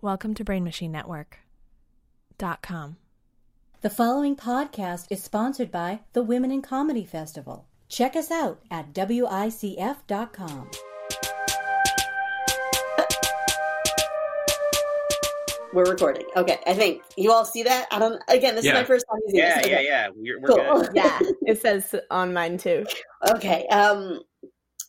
Welcome to Brain Machine Network. Dot com. The following podcast is sponsored by the Women in Comedy Festival. Check us out at WICF.com. We're recording. Okay, I think you all see that. I don't. Again, this Yeah. is my first time using Yeah, this. yeah, Okay. yeah. We're, we're Cool. good. Yeah, it says on mine too. Okay. Um.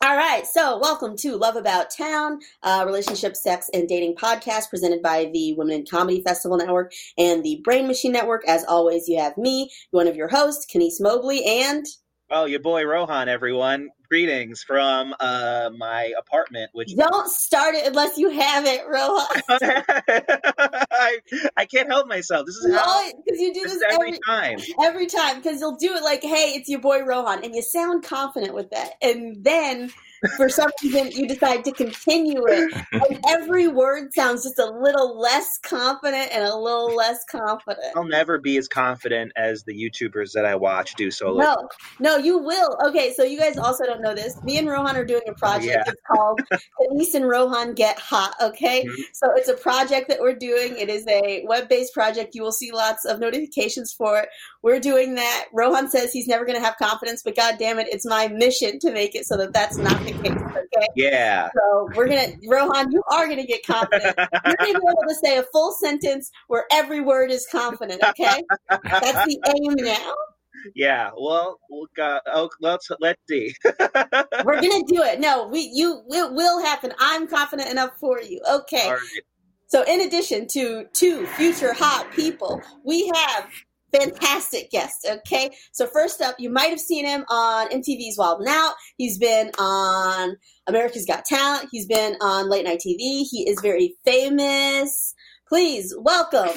All right. So, welcome to Love About Town, uh, relationship, sex, and dating podcast presented by the Women in Comedy Festival Network and the Brain Machine Network. As always, you have me, one of your hosts, Kenise Mobley, and Oh, your boy Rohan, everyone. Greetings from uh, my apartment, which don't start it unless you have it, Rohan. I, I can't help myself. This is how Because you do this this every every time. every time because you'll do it like, "Hey, it's your boy Rohan," and you sound confident with that, and then for some reason you decide to continue it, and every word sounds just a little less confident and a little less confident. I'll never be as confident as the YouTubers that I watch do solo. No, no, you will. Okay, so you guys also don't know this. Me and Rohan are doing a project. Yeah. It's called Denise and Rohan Get Hot. Okay, Mhm. so it's a project that we're doing. It is a web-based project. You will see lots of notifications for it. We're doing that. Rohan says he's never going to have confidence, but God damn it, it's my mission to make it so that that's not the case. Okay, Yeah. so we're gonna Rohan, you are gonna get confident. You're gonna be able to say a full sentence where every word is confident. Okay, that's the aim now. Yeah. Well, we'll go, oh, let's let's see. We're gonna do it. No, we you it will happen. I'm confident enough for you. Okay. So in addition to two future hot people, we have fantastic guests. Okay. So first up, you might have seen him on MTV's Wild 'N Out. He's been on America's Got Talent. He's been on late night TV. He is very famous. Please welcome.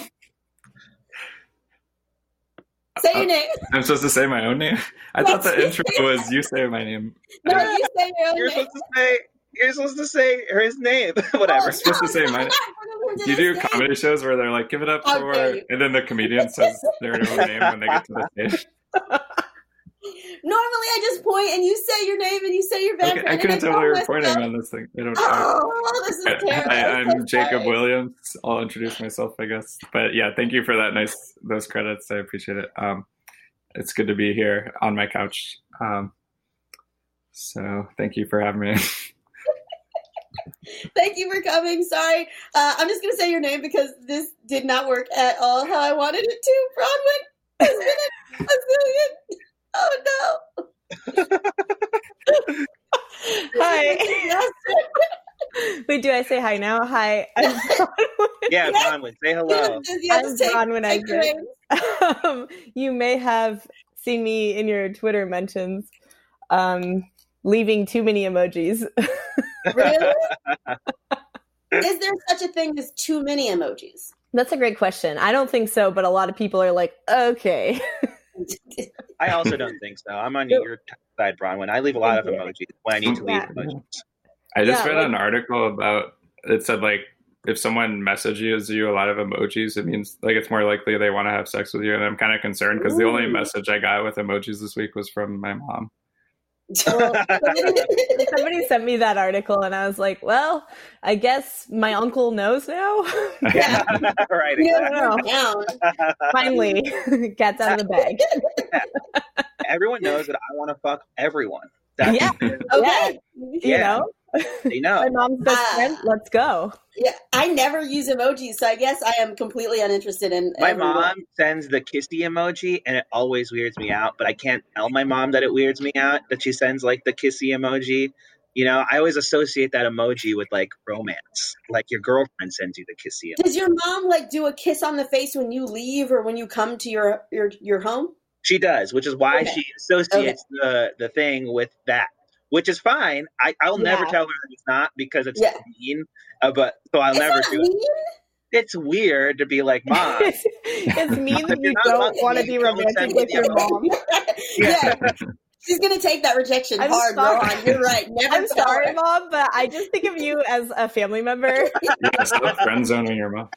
Say your Uh, name. I'm supposed to say my own name? I thought the intro was you say my name. No, you say your own You're name. supposed to say. You're supposed to say his name. Whatever. Oh, supposed to say no, mine. Do you do say- comedy shows where they're like, give it up How for, dare and then the comedian says their own name when they get to the stage? Normally, I just point and you say your name and you say your background. Okay, I couldn't tell don't we were mess recording up. on this thing. I don't Oh, this is terrible. Hi, I'm so Jacob sorry. Williams. I'll introduce myself, I guess. But yeah, thank you for that nice those credits. I appreciate it. Um, it's good to be here on my couch. Um, so thank you for having me. Thank you for coming. Sorry, uh, I'm just gonna say your name because this did not work at all how I wanted it to. Bronwyn has been a Brazilian. Oh no. Hi. Wait, do I say hi now? Hi, I'm Bronwyn. Yeah, Bronwyn, say hello. You have I'm Bronwyn Egbert. um, you may have seen me in your Twitter mentions um, leaving too many emojis. Really? Is there such a thing as too many emojis? That's a great question. I don't think so, but a lot of people are like, okay. I also don't think so. I'm on your side, Bronwyn. I leave a lot of emojis when I need to leave Yeah. emojis. I just Yeah, read like- an article about it said like if someone messages you a lot of emojis, it means like it's more likely they want to have sex with you. And I'm kind of concerned because the only message I got with emojis this week was from my mom. Well, Somebody sent me that article, and I was like, well, I guess my uncle knows now. Yeah, right. Exactly. down. Finally, gets out of the bag. Everyone knows that I want to fuck everyone. That's, Yeah. Okay. You Yeah. know, They my know. mom's best Ah. friend. Let's go. Yeah, I never use emojis, so I guess I am completely uninterested in. My everyone. mom sends the kissy emoji, and it always weirds me out. But I can't tell my mom that it weirds me out that she sends like the kissy emoji. You know, I always associate that emoji with like romance. Like your girlfriend sends you the kissy. Emoji. Does your mom like do a kiss on the face when you leave or when you come to your your your home? She does, which is why Okay. she associates the the thing with that. Which is fine. I, I'll never tell her that it's not because it's Yeah. mean. Uh, but so I'll It's never not do it. It's weird to be like, mom. it's, it's mean that You're you not don't want to be romantic send with your mom. yeah. She's gonna take that rejection I'm hard, sorry. Rohan. You're right. Never I'm sorry, her. mom, but I just think of you as a family member. Yeah, stop friend zoning your mom.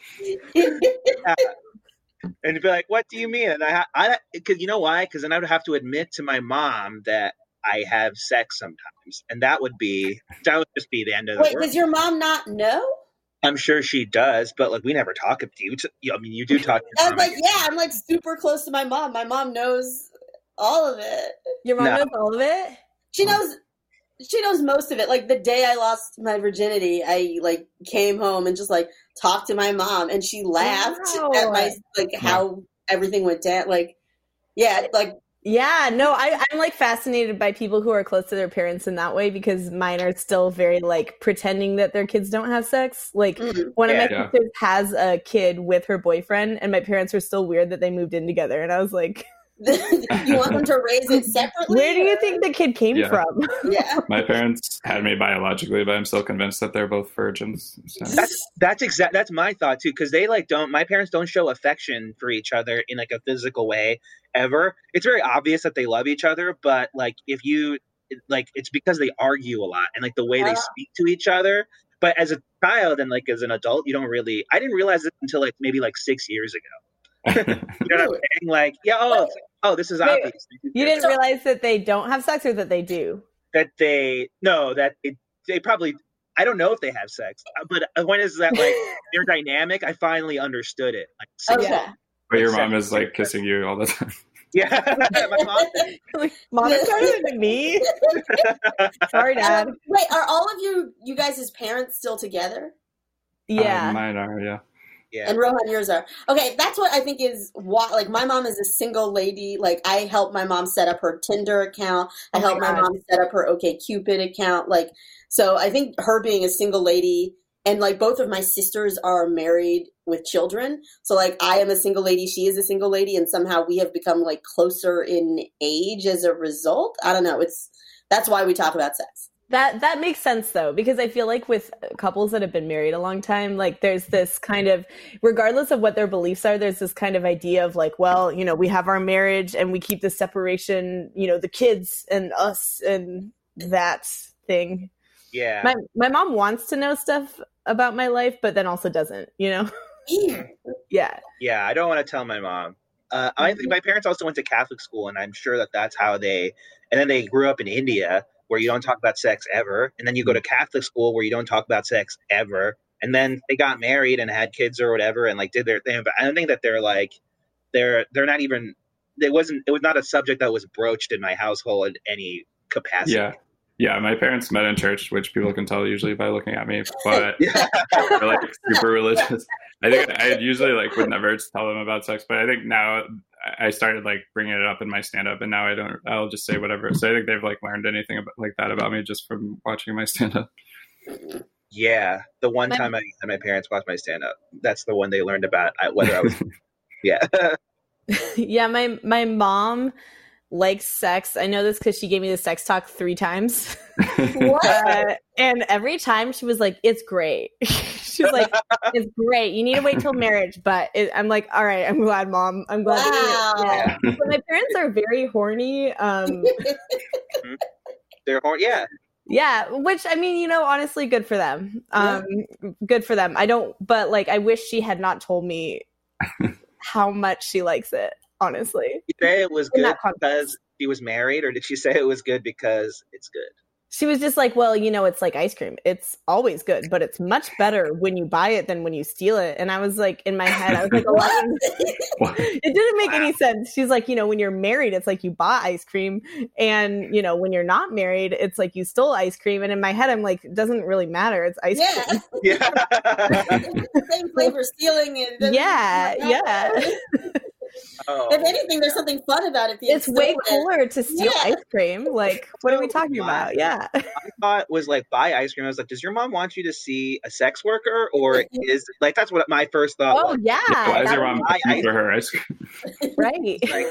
and you'd be like, "What do you mean?" And I, ha- I, because you know why? Because then I would have to admit to my mom that I have sex sometimes, and that would be that would just be the end of the Wait, world. does your mom not know? I'm sure she does, but like we never talk about you. T- I mean, you do talk. To I your was mom. like, yeah, I'm like super close to my mom. My mom knows all of it. Your mom No. knows all of it. She knows she knows most of it. Like the day I lost my virginity, I like came home and just like talked to my mom and she laughed Wow. at my like how everything went down. Like yeah, like Yeah, no, I, I'm like fascinated by people who are close to their parents in that way because mine are still very like pretending that their kids don't have sex. Like mm. one of my Yeah. sisters has a kid with her boyfriend, and my parents are still weird that they moved in together. And I was like, you want them to raise it separately? where do you think the kid came Yeah. from? Yeah. My parents had me biologically, but I'm still convinced that they're both virgins. So. That's that's exact. That's my thought too, because they like don't. My parents don't show affection for each other in like a physical way ever. It's very obvious that they love each other, but like if you like, it's because they argue a lot and like the way they Ah. speak to each other. But as a child and like as an adult, you don't really. I didn't realize it until like maybe like six years ago. You know what I'm saying? Like, yeah, oh, like, oh, this is Wait, obvious. You didn't realize that they don't have sex or that they do? that they no that they, they probably I don't know if they have sex, uh, but the point is that like their dynamic. I finally understood it. Like, six- Okay. but your mom is like kissing you all the time. Yeah, my mom. Like, Mom, it's better than me. Sorry, Dad. Um, wait, are all of you you guys' parents still together? Yeah. Um, mine are, yeah. Yeah, And Rohan, yours are. Okay, that's what I think is why. Like, my mom is a single lady. Like, I helped my mom set up her Tinder account. I Oh my helped my God. mom set up her OK Cupid account. Like, so I think her being a single lady, and like both of my sisters are married with children. So like, I am a single lady. She is a single lady, and somehow we have become like closer in age as a result. I don't know. It's that's why we talk about sex. That that makes sense though, because I feel like with couples that have been married a long time, like there's this kind of, regardless of what their beliefs are, there's this kind of idea of like, well, you know, we have our marriage and we keep the separation, you know, the kids and us and that thing. Yeah. My my mom wants to know stuff about my life, but then also doesn't, you know? Yeah. Yeah, I don't want to tell my mom. Uh, I think my parents also went to Catholic school, and I'm sure that that's how they. And then they grew up in India, where you don't talk about sex ever, and then you go to Catholic school where you don't talk about sex ever, and then they got married and had kids or whatever, and like did their thing. But I don't think that they're like, they're they're not even. It wasn't. It was not a subject that was broached in my household in any capacity. Yeah. Yeah, my parents met in church, which people can tell usually by looking at me, but Yeah. they're like super religious. I think I usually like would never tell them about sex, but I think now I started like bringing it up in my stand up and now I don't, I'll just say whatever. So I think they've like learned anything about, like that about me just from watching my stand up. Yeah, the one My- time I had my parents watch my stand up, that's the one they learned about whether I was. yeah. yeah, my my mom likes sex. I know this because she gave me the sex talk three times. What? Uh, and every time she was like, "It's great." she was like, "It's great. You need to wait till marriage." But it, I'm like, "All right, I'm glad, mom. I'm glad." Wow. Yeah. But my parents are very horny. Um, They're hor- yeah. yeah, which I mean, you know, honestly, good for them. Um, good for them. I don't, but like, I wish she had not told me how much she likes it. Honestly, Did she say it was good because she was married, or did she say it was good because it's good? she was just like, "Well, you know, it's like ice cream. It's always good, but it's much better when you buy it than when you steal it." And I was like, in my head, I was like, What? it didn't make any sense. She's like, you know, when you're married, it's like you bought ice cream, and you know, when you're not married, it's like you stole ice cream. And in my head, I'm like, it doesn't really matter. It's ice yeah. cream. Yeah. It's the same flavor stealing and Yeah, yeah. Oh. If anything, there's something fun about it. It's way stolen. cooler to steal Yeah. ice cream. Like, what are we talking about? Yeah. I thought was like buy ice cream. I was like, does your mom want you to see a sex worker, or is like that's what my first thought Oh was. yeah. Why is your would mom I- asking for her ice cream? right. Like,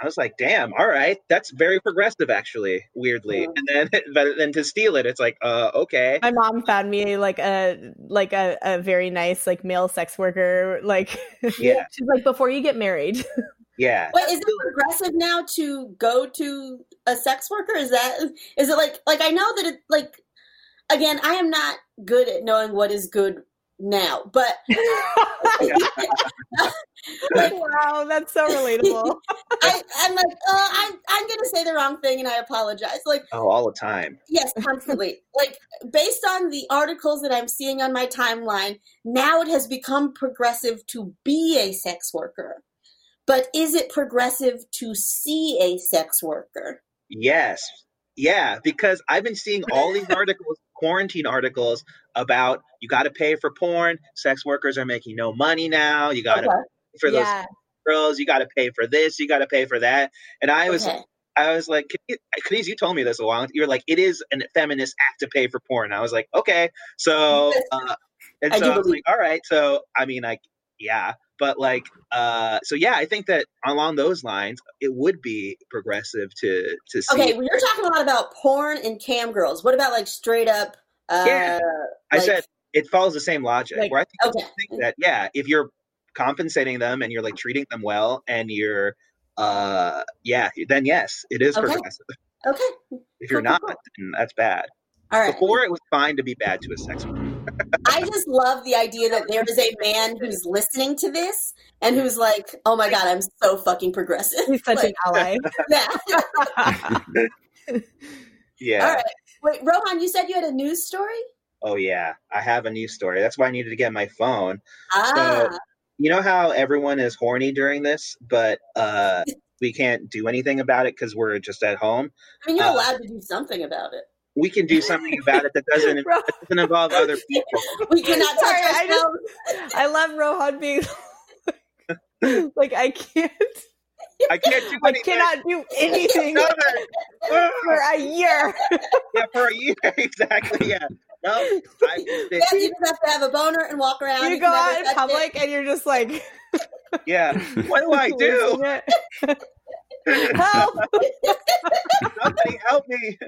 I was like, damn, all right, that's very progressive, actually. Weirdly, and then but then to steal it, it's like, uh, okay. My mom found me like a like a, a very nice like male sex worker. Like, Yeah. she's like, before you get married. Yeah, Wait, is it progressive now to go to a sex worker? Is that is it like like I know that it like again I am not good at knowing what is good now, but like wow, that's so relatable. I, I'm like uh, I I'm gonna say the wrong thing and I apologize. Like oh, all the time. yes, constantly. like based on the articles that I'm seeing on my timeline, now it has become progressive to be a sex worker. But is it progressive to see a sex worker? Yes. Yeah, because I've been seeing all these articles, quarantine articles about you got to pay for porn. Sex workers are making no money now. You got to Okay. for those yeah. girls. You got to pay for this. You got to pay for that. And I was, Okay. I was like, Kenise, you told me this a while. You were like, it is a feminist act to pay for porn. I was like, okay. So, uh, and so I was like, all right. So, I mean, like, yeah, but like, uh, so yeah, I think that along those lines, it would be progressive to to see. Okay, well, you're talking a lot about porn and cam girls. What about like straight up? Uh, Yeah. I like- said it follows the same logic. Like, where I think, okay. Think that yeah, if you're compensating them and you're like treating them well and you're uh yeah, then yes, it is Okay. progressive. Okay. If you're Cool, not, cool, then that's bad. All right. Before it was fine to be bad to a sex worker. I just love the idea that there is a man who's listening to this and who's like, "Oh my god, I'm so fucking progressive." He's such an ally. yeah. Yeah. All right. Wait, Rohan, you said you had a news story? Oh yeah. I have a news story. That's why I needed to get my phone. Ah, You know how everyone is horny during this, but uh we can't do anything about it because we're just at home. I mean, you're uh, allowed to do something about it. We can do something about it that doesn't, that doesn't involve other people. We cannot touch Sorry, I just- I love Rohan being like I can't I can't do I anything. cannot do anything for a year. yeah, for a year exactly. Yeah. No, I, Yes, you just have to have a boner and walk around. You can go out in touch it. public and you're just like yeah. What do I do? Help! Somebody help me!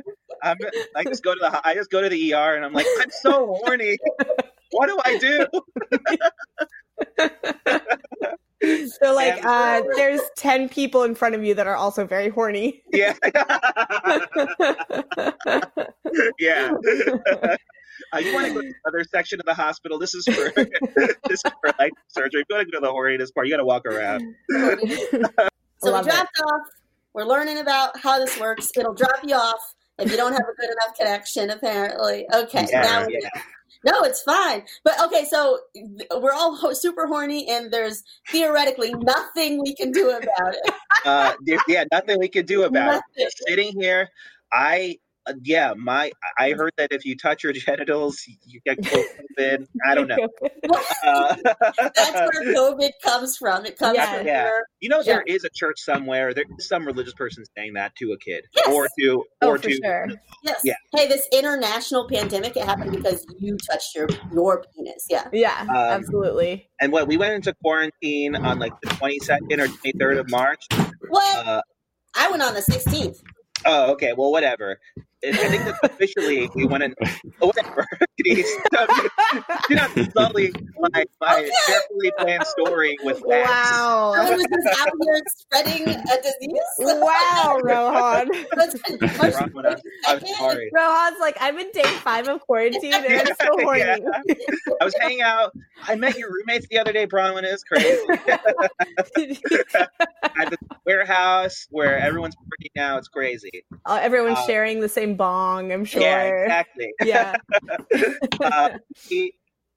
I'm, I just go to the I just go to the ER and I'm like, I'm so horny. What do I do? So like uh there's 10 people in front of you that are also very horny. Yeah, yeah. Uh, you want to go to the other section of the hospital? This is for this is for like surgery. If you want to go to the horniness part, you got to walk around. So we Love it. off. We're learning about how this works. It'll drop you off if you don't have a good enough connection, apparently. Okay. Yeah, yeah. No, it's fine. But okay, so we're all ho- super horny, and there's theoretically nothing we can do about it. Uh, yeah, nothing we could do about it. Nothing. Just sitting here, I uh, yeah, my I heard that if you touch your genitals, you get COVID. I don't know. Uh, That's where COVID comes from. It comes Yeah. from Yeah. your you know, there is a church somewhere. There is some religious person saying that to a kid Yes. or to Oh, or for to sure. yes. Yeah. Hey, this international pandemic it happened because you touched your your penis. Yeah. Yeah, Um, absolutely. and what we went into quarantine on like the 22nd or 23rd of March. Well, Uh, I went on the 16th. oh, okay. Well, whatever. I I think that officially we went in. Oh, whatever. Please, do not sully my, my Okay. carefully planned story with facts. Wow. Someone was just out here spreading a disease. Wow, Rohan. That's I'm sorry. Rohan's like, I'm in day five of quarantine and I'm still horny. Yeah. I was hanging out. I met your roommates the other day, Bronwyn. It's crazy. At the warehouse where everyone's working now. It's crazy. Uh, everyone's Uh, sharing the same bong, I'm sure. Yeah, exactly. Yeah. uh, he,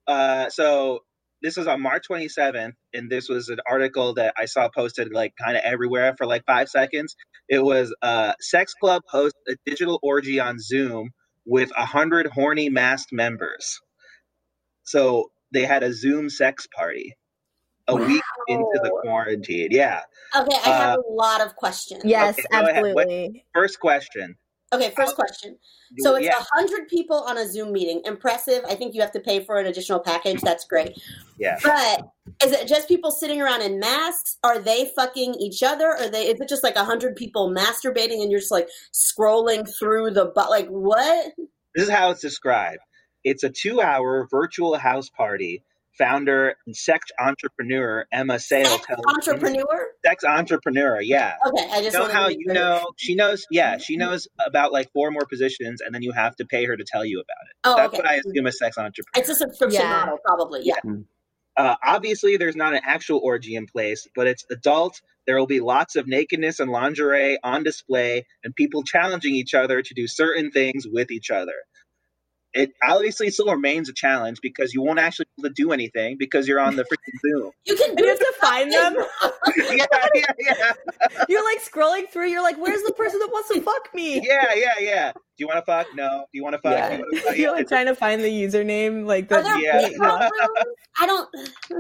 uh, so this was on March 27th, and this was an article that I saw posted like kind of everywhere for like five seconds. It was uh, sex club hosts a digital orgy on Zoom with a hundred horny masked members. So they had a Zoom sex party a week into the quarantine. Yeah. Okay, I Uh, have a lot of questions. Yes, Okay, go ahead. What- absolutely. First question. Okay, first question. So it's a yeah, hundred people on a Zoom meeting. Impressive. I think you have to pay for an additional package. That's great. yeah. But Is it just people sitting around in masks? Are they fucking each other? Are they? Is it just like a hundred people masturbating and you're just like scrolling through the but? Like what? This is how it's described. It's a two-hour virtual house party. Founder and sex entrepreneur Emma Sayle Sex entrepreneur? sex entrepreneur. Yeah, Okay, I you just know wanted to how you sure. know she knows. Yeah, she knows about like four more positions, and then you have to pay her to tell you about it. Oh, That's okay. what I assume a sex entrepreneur. It's a subscription Yeah. model, probably. Yeah. Uh, obviously, there's not an actual orgy in place, but it's adult. There will be lots of nakedness and lingerie on display, and people challenging each other to do certain things with each other. It obviously still remains a challenge because you won't actually be able to do anything because you're on the freaking Zoom. You can And do you have to find them. yeah, yeah, yeah, You're like scrolling through. You're like, "Where's the person that wants to fuck me?" yeah, yeah, yeah. Do you want to fuck? No. Do you want to fuck? Yeah. You wanna fuck? You're like trying to find the username, like Are the there Yeah. breakout rooms? I don't.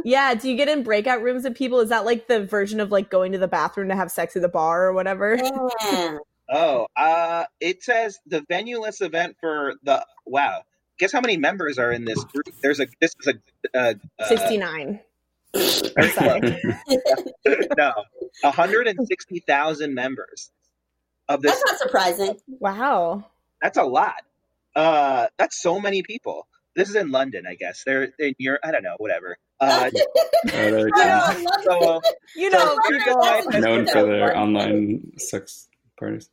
yeah. Do you get in breakout rooms with people? Is that like the version of like going to the bathroom to have sex at the bar or whatever? Man. Oh, uh, it says the venue list event for the wow. Guess how many members are in this group? There's a this is a uh, uh, Sixty nine. very Sorry. no, 160,000 members of this. That's not surprising. Wow. That's a lot. Uh, that's so many people. This is in London, I guess. They're in Europe. I don't know, whatever. Uh, Oh, I know, so You know, here's people. why- Known for their online sex parties.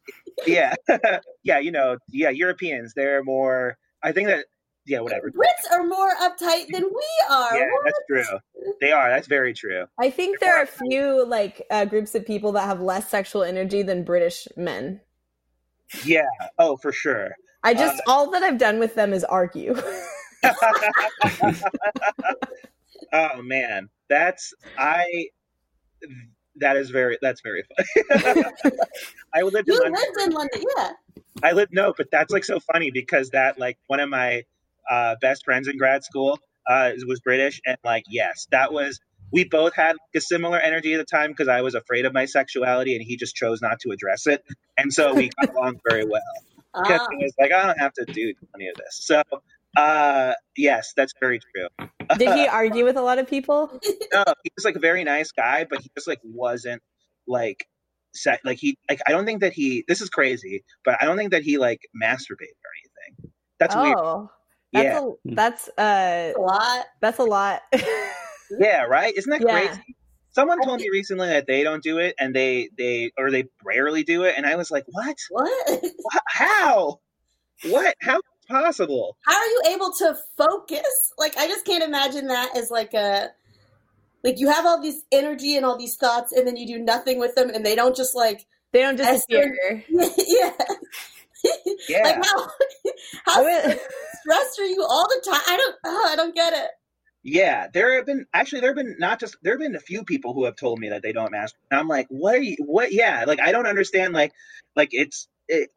yeah, yeah, you know, yeah, Europeans. They're more. I think that. Yeah, whatever. Brits are more uptight than we are. Yeah, What? that's true. They are. That's very true. I think there are a few like uh, groups of people that have less sexual energy than British men. Yeah. Oh, for sure. I just Uh, all that I've done with them is argue. oh man, that's I. That is very. That's very funny. I lived in You London. lived in London, yeah. I lived no, but that's like so funny because that like one of my uh, best friends in grad school uh, was British, and like yes, that was we both had a similar energy at the time because I was afraid of my sexuality, and he just chose not to address it, and so we got along very well because Ah. he was like, I don't have to do any of this. So uh, yes, that's very true. Did he argue with a lot of people? no, he was like a very nice guy, but he just like wasn't like set like he like I don't think that he this is crazy, but I don't think that he like masturbated or anything. That's weird. oh, that's Yeah. a, that's uh a lot. that's a lot. Yeah, right? Isn't that Yeah. crazy? Someone told me recently that they don't do it and they they or they rarely do it and I was like, "What? What? Wha- How? What? How is it possible?" How are you able to focus? Like, I just can't imagine that as like a. Like, you have all this energy and all these thoughts, and then you do nothing with them, and they don't just like. they don't As disappear. yeah. Yeah. Like, how, I how would- stressed are you all the time? I don't. Oh, I don't get it. Yeah, there have been actually there have been not just there have been a few people who have told me that they don't masturbate. And I'm like, what are you what yeah, like I don't understand like like it's it,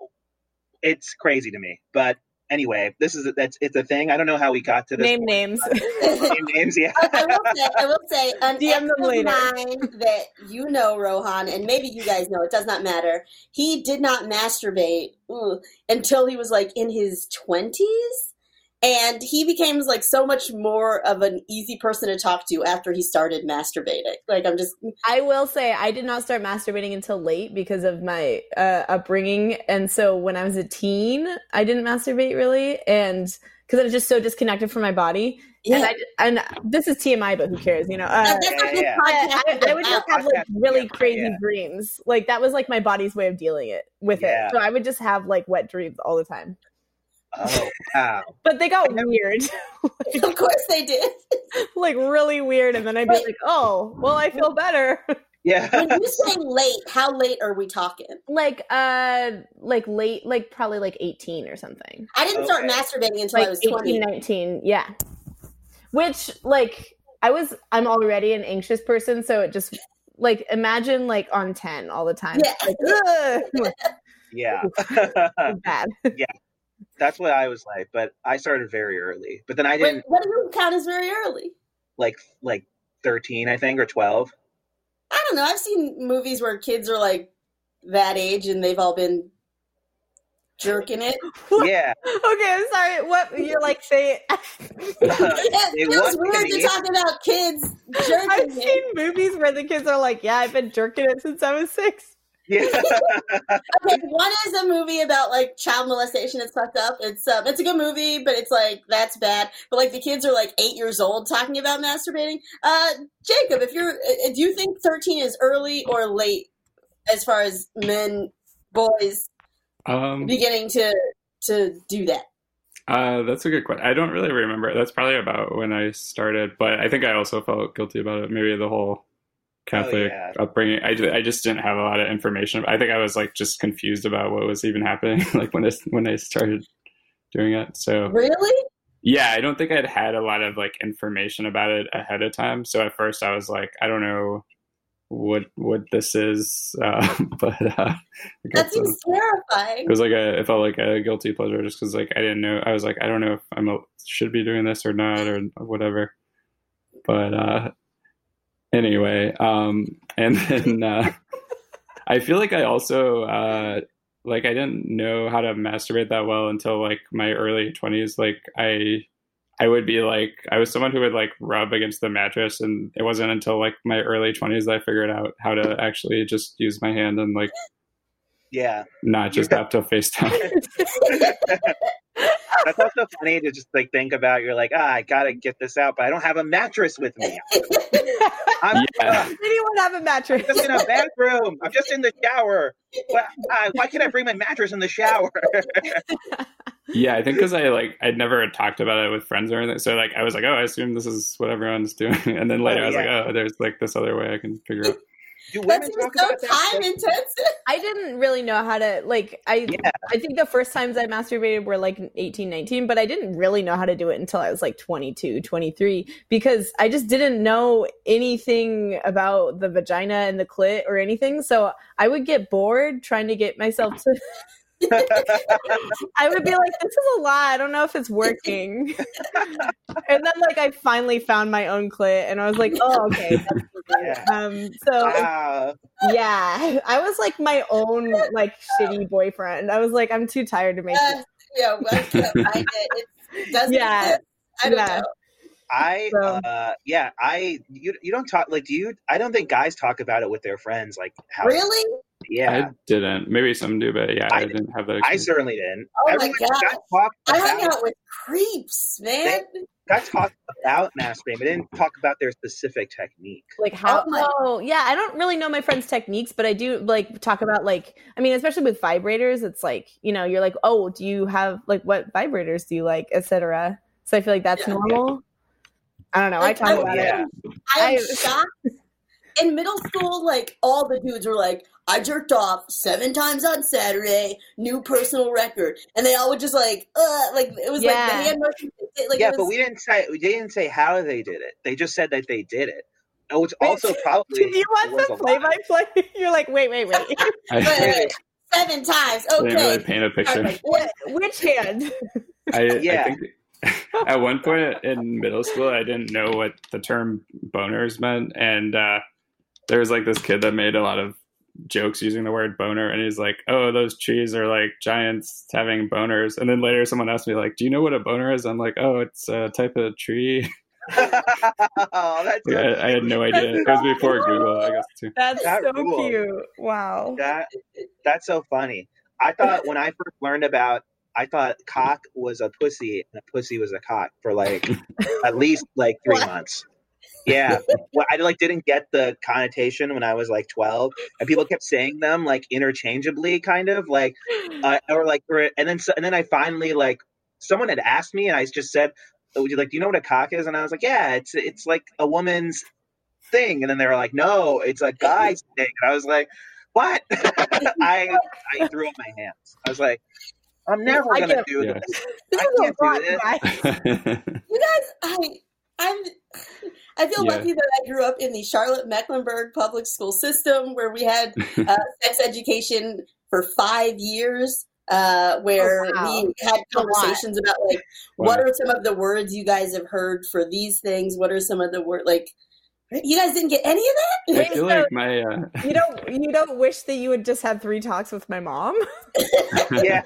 it's crazy to me. But anyway, this is that's it's a thing. I don't know how we got to this. Name names. Name names, yeah. I, I will say, I will say, an DM ex them of later. mine that you know, Rohan, and maybe you guys know. It does not matter. He did not masturbate ooh, until he was like in his twenties, and he became like so much more of an easy person to talk to after he started masturbating. Like I'm just, I will say I did not start masturbating until late because of my uh, upbringing, and so when I was a teen, I didn't masturbate really, and because I was just so disconnected from my body. yeah. And I and this is TMI, but who cares? You know. Uh, That- that's yeah, I, I would just have like really yeah, crazy yeah. dreams. Like that was like my body's way of dealing it with Yeah. it. So I would just have like wet dreams all the time. Oh wow. But they got weird, of course they did. like really weird, and then I'd be like, "Oh, well, I feel better." Yeah. When you say late, how late are we talking? like uh, like late, like probably like eighteen or something. I didn't start masturbating until I was 18, twenty. 19, yeah. Which like I was, I'm already an anxious person, so it just like imagine like on ten all the time. Yeah. Like, Yeah. bad. That's what I was like, but I started very early. But then I didn't what do you count as very early? like like 13, I think, or 12. I don't know. I've seen movies where kids are like that age and they've all been jerking it. Yeah. Okay, I'm sorry. What you're like saying? Uh, it feels weird to talk about kids jerking I've it. seen movies where the kids are like, "Yeah, I've been jerking it since I was six. Yeah. Okay, one is a movie about like child molestation. It's fucked up. It's um, it's a good movie, but it's like that's bad. But like the kids are like eight years old talking about masturbating. Uh, Jacob, if you're, uh, do you think thirteen is early or late as far as men, boys Um, beginning to to do that? uh, that's a good question. I don't really remember. That's probably about when I started, but I think I also felt guilty about it. Maybe the whole Catholic yeah. upbringing. I, I just didn't have a lot of information. I think I was like just confused about what was even happening, like when I when I started doing it. So Really? yeah, I don't think I'd had a lot of like information about it ahead of time. So at first I was like, I don't know what what this is, uh, but uh, That guess, seems terrifying. it was like a it felt like a guilty pleasure just because like I didn't know I was like I don't know if I'm a, should be doing this or not or whatever. But uh, anyway, um, and then uh, I feel like I also uh, like I didn't know how to masturbate that well until like my early twenties. Like I I would be like I was someone who would like rub against the mattress, and it wasn't until like my early twenties that I figured out how to actually just use my hand and like yeah. not just have to FaceTime. That's also funny to just like think about. You're like, ah, I gotta get this out, but I don't have a mattress with me. I'm Yeah. Does anyone have a mattress? I'm just in a bathroom. I'm just in the shower. Why, uh, why can't I bring my mattress in the shower? Yeah, I think because I like I'd never talked about it with friends or anything, so like I was like, oh, I assume this is what everyone's doing, and then later Oh, I was like, oh, there's like this other way I can figure out. Do That women seems talk so about that? time intensive. I didn't really know how to like I Yeah. I think the first times I masturbated were like 18 19 but I didn't really know how to do it until I was like 22 23 because I just didn't know anything about the vagina and the clit or anything so I would get bored trying to get myself to I would be like this is a lot I don't know if it's working and then like I finally found my own clit and I was like oh okay that's what it is. Yeah. um so Wow. yeah, I was like my own like shitty boyfriend. I was like, I'm too tired to make Uh, this. yeah, well, I find it. It doesn't Yeah. exist. I don't Yeah. know. I So- uh yeah, I you you don't talk like do you I don't think guys talk about it with their friends like how Really? Yeah. I didn't. Maybe some do, but yeah, I, I- didn't have that. I, certainly didn't. Oh my God. Guys I hung out with creeps, man. guys talk about masturbating, but didn't talk about their specific technique. Like how? Oh my- Oh, yeah. I don't really know my friends' techniques, but I do like talk about like. I mean, especially with vibrators, it's like you know, you're like, oh, do you have like what vibrators do you like, etc. So I feel like that's Yeah. normal. I don't know. I talk I- about Yeah. it. I am shocked. In middle school, like all the dudes were like, I jerked off seven times on Saturday, new personal record. And they all would just like, uh, like it was like Yeah. the hand motion. Like, yeah, it but we didn't say we didn't say how they did it. They just said that they did it. Oh, it's also probably Do you want the play by play? You're like, wait, wait, wait. Seven times. didn't really Okay. paint a picture. Like, what? Which hand? I, Yeah. I think at one point in middle school, I didn't know what the term boners meant, and uh, there was like this kid that made a lot of jokes using the word boner, and he's like, "Oh, those trees are like giants having boners." And then later, someone asked me like, "Do you know what a boner is?" I'm like, "Oh, it's a type of tree." oh, that's Like, I, I had no idea. It was before Google, I guess too. That's That so rules. cute. Wow. that that's so funny. I thought when I first learned about I thought cock was a pussy and a pussy was a cock for like at least like three months. Yeah, well, I like didn't get the connotation when I was like twelve, and people kept saying them like interchangeably, kind of like, uh, or like, or, and then and then I finally like someone had asked me, and I just said, oh, "Would you like? Do you know what a cock is?" And I was like, "Yeah, it's it's like a woman's thing." And then they were like, "No, it's a guy's thing." And I was like, "What?" I I threw up my hands. I was like, "I'm never I gonna do Yeah. this. This I can't do this." guys. You guys, I, I'm, I feel Yeah. lucky that I grew up in the Charlotte Mecklenburg public school system where we had uh, sex education for five years, uh, where Oh, wow. we had conversations about like what are some of the words you guys have heard for these things? What are some of the word like? You guys didn't get any of that? I feel so- like my uh, You don't you don't wish that you had just had three talks with my mom? Yeah,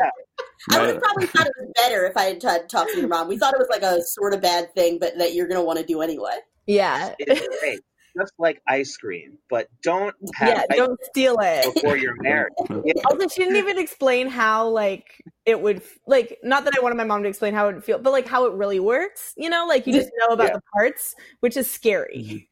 I would have probably thought it was better if I had tried to talk to your mom. We thought it was like a sort of bad thing, but that you're going to want to do anyway. Yeah. it's great. Just like ice cream, but don't have Yeah, ice don't steal it. before you're married. Yeah, Also, she didn't even explain how like it would like not that I wanted my mom to explain how it would feel, but like how it really works. You know, like you just know about Yeah. the parts, which is scary Mhm.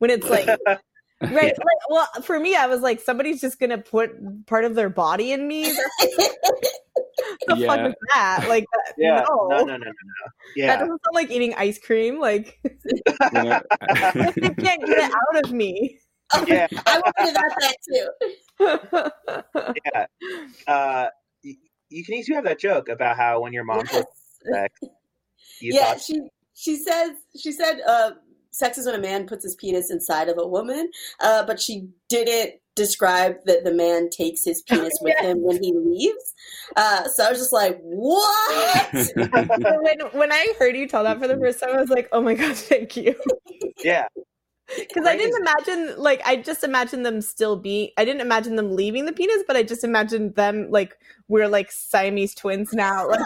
When it's like right. Yeah. Like, well, for me, I was like, somebody's just gonna put part of their body in me. the fuck is that? Like, yeah. no, No, no, no, no, no. that doesn't sound like eating ice cream. Like, you know, you can't get it out of me. yeah, I wanted that, that too. yeah. Uh, y- you can easily have that joke about how when your mom Yes. told sex, you yeah, thought she she says she said uh, sex is when a man puts his penis inside of a woman, uh, but she didn't describe that the man takes his penis with Yeah. him when he leaves. Uh, so I was just like, what? When when I heard you tell that for the first time, I was like, "Oh my god, thank you!" yeah, Because I didn't imagine, like, I just imagined them still being. I didn't imagine them leaving the penis, but I just imagined them like we're like Siamese twins now. Like,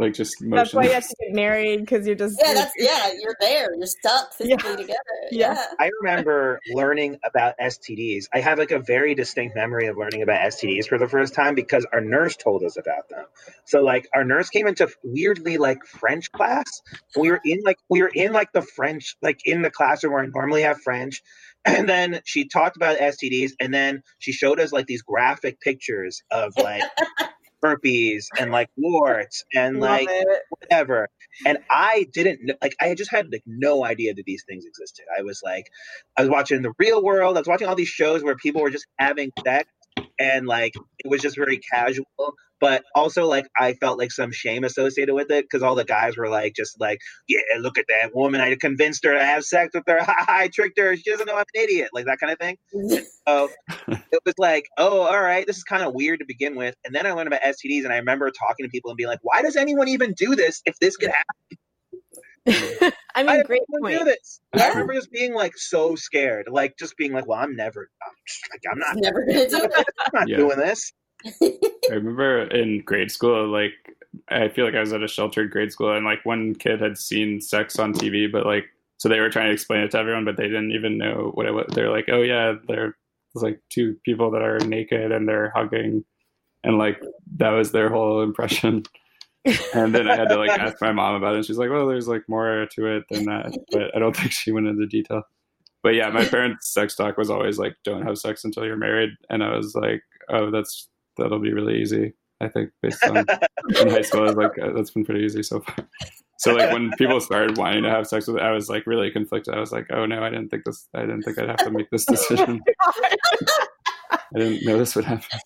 like just that's why you have to get married because you're just yeah, that's yeah. You're there. You're stuck physically together. Yeah. Yeah. I remember learning about STDs. I have like a very distinct memory of learning about STDs for the first time because our nurse told us about them. So like our nurse came into weirdly like French class. We were in like we were in like the French like in the classroom where I normally have French. And then she talked about STDs and then she showed us like these graphic pictures of like herpes and like warts and like whatever. And I didn't like. I just had like no idea that these things existed. I was like, I was watching the Real World. I was watching all these shows where people were just having sex, and like it was just very casual. But also, like I felt like some shame associated with it because all the guys were like, just like, yeah, look at that woman. I convinced her to have sex with her. I tricked her. She doesn't know I'm an idiot. Like that kind of thing. Mm-hmm. So it was like, oh, all right, this is kind of weird to begin with. And then I learned about STDs, and I remember talking to people and being like, why does anyone even do this if this could happen? I mean, does great anyone do point. this? I remember just being like so scared, like just being like, well, I'm never, I'm, just, like, I'm not, Never gonna do it. I'm not Yeah. doing this. I remember in grade school, like I feel like I was at a sheltered grade school, and like one kid had seen sex on TV, but like so they were trying to explain it to everyone, but they didn't even know what it was. They're like, oh yeah, there's like two people that are naked and they're hugging, and like that was their whole impression. And then I had to like ask my mom about it. And she's like, well, there's like more to it than that, but I don't think she went into detail. But yeah, my parents' sex talk was always like, don't have sex until you're married, and I was like, oh, that's that'll be really easy. I think based on in high school, I was like, uh, that's been pretty easy so far. So like when people started wanting to have sex with, it, I was like really conflicted. I was like, oh no, I didn't think this. I didn't think I'd have to make this decision. I didn't know this would happen.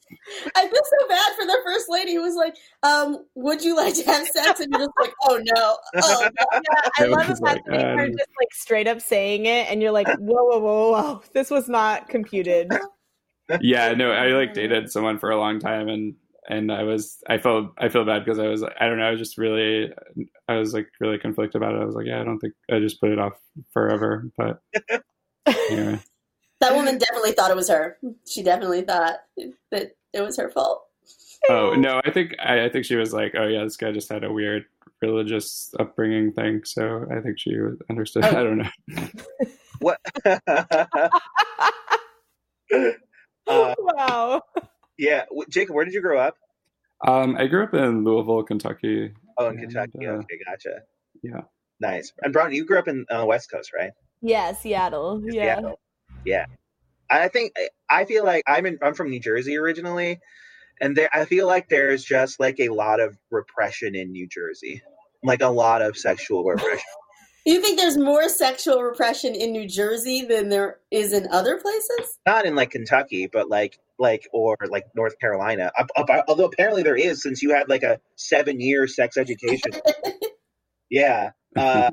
I feel so bad for the first lady who was like, um, would you like to have sex? And you're just like, oh no. Oh no. Yeah, I It love was like, imagining her um, just like straight up saying it, and you're like, "Whoa, whoa, whoa, whoa! This was not computed." Yeah, no, I like dated someone for a long time, and and I was I felt I feel bad because I was I don't know I was just really I was like really conflicted about it. I was like, yeah, I don't think I just put it off forever, but anyway. That woman definitely thought it was her. She definitely thought that it was her fault. Oh no, I think I, I think she was like, oh yeah, this guy just had a weird religious upbringing thing, so I think she understood. I don't know. What? uh, wow. yeah, w- Jacob, where did you grow up? Um, I grew up in Louisville, Kentucky. Oh, in And, Kentucky. uh, Okay, gotcha. yeah. Nice. And Brown, you grew up in on the West Coast, right? Yeah, Seattle. Yeah. Seattle. Yeah. I think I feel like I'm in, I'm from New Jersey originally, and there I feel like there's just like a lot of repression in New Jersey, like a lot of sexual repression. You think there's more sexual repression in New Jersey than there is in other places? Not in like Kentucky, but like like or like North Carolina. Up, up, although apparently there is, since you had like a seven year sex education. yeah, uh,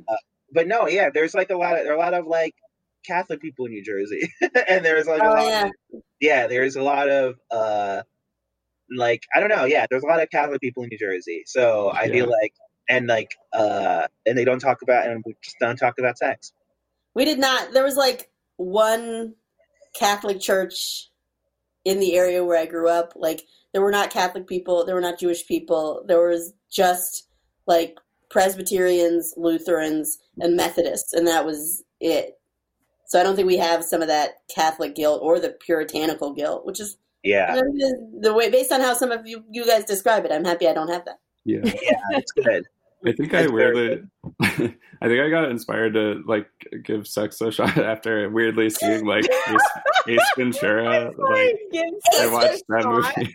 but no, yeah, there's like a lot of there are a lot of like Catholic people in New Jersey, and there's like a Oh lot yeah. yeah, there's a lot of uh like I don't know, yeah, there's a lot of Catholic people in New Jersey. So I Yeah. feel like and like uh and they don't talk about and we just don't talk about sex. We did not. There was like one Catholic church in the area where I grew up. Like there were not Catholic people, there were not Jewish people. There was just like Presbyterians, Lutherans, and Methodists, and that was it. So I don't think we have some of that Catholic guilt or the puritanical guilt, which is Yeah, the way based on how some of you you guys describe it. I'm happy I don't have that. Yeah. yeah, it's good. I think I That's very weirdly, I think I got inspired to like give sex a shot after weirdly seeing like Ace, Ace Ventura. Like I watched that movie.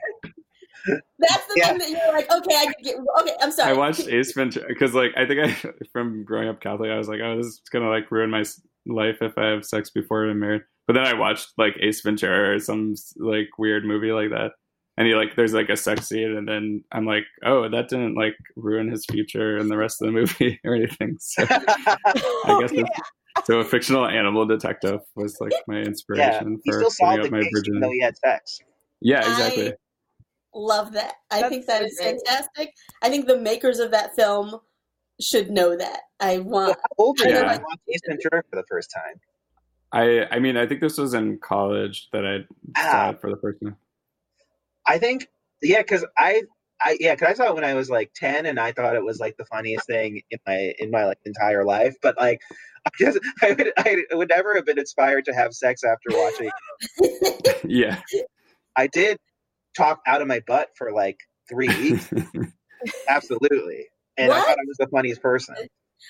That's the Yeah. thing that you're like, okay, I get. Okay, I'm sorry. I watched Ace Ventura because like I think I from growing up Catholic, I was like, oh, this is gonna like ruin my s- life if I have sex before I'm married. But then I watched like Ace Ventura or some like weird movie like that, and he like there's like a sex scene, and then I'm like, oh, that didn't like ruin his future and the rest of the movie or anything. So I guess it's- so a fictional animal detective was like my inspiration he for still solved giving the up my case virginity. he had sex. Yeah, exactly. Love that. I That's think that so is great. fantastic. I think the makers of that film should know that. I want. How old were you Yeah. when you watched Ace Ventura for the first time? I I mean I think this was in college that I saw Ah. it for the first time. I think, yeah, because I, I, yeah, because I saw it when I was like ten, and I thought it was like the funniest thing in my in my like entire life. But like, I just, I would, I would never have been inspired to have sex after watching. yeah. I did talk out of my butt for like three weeks, absolutely, and I What? thought I was the funniest person.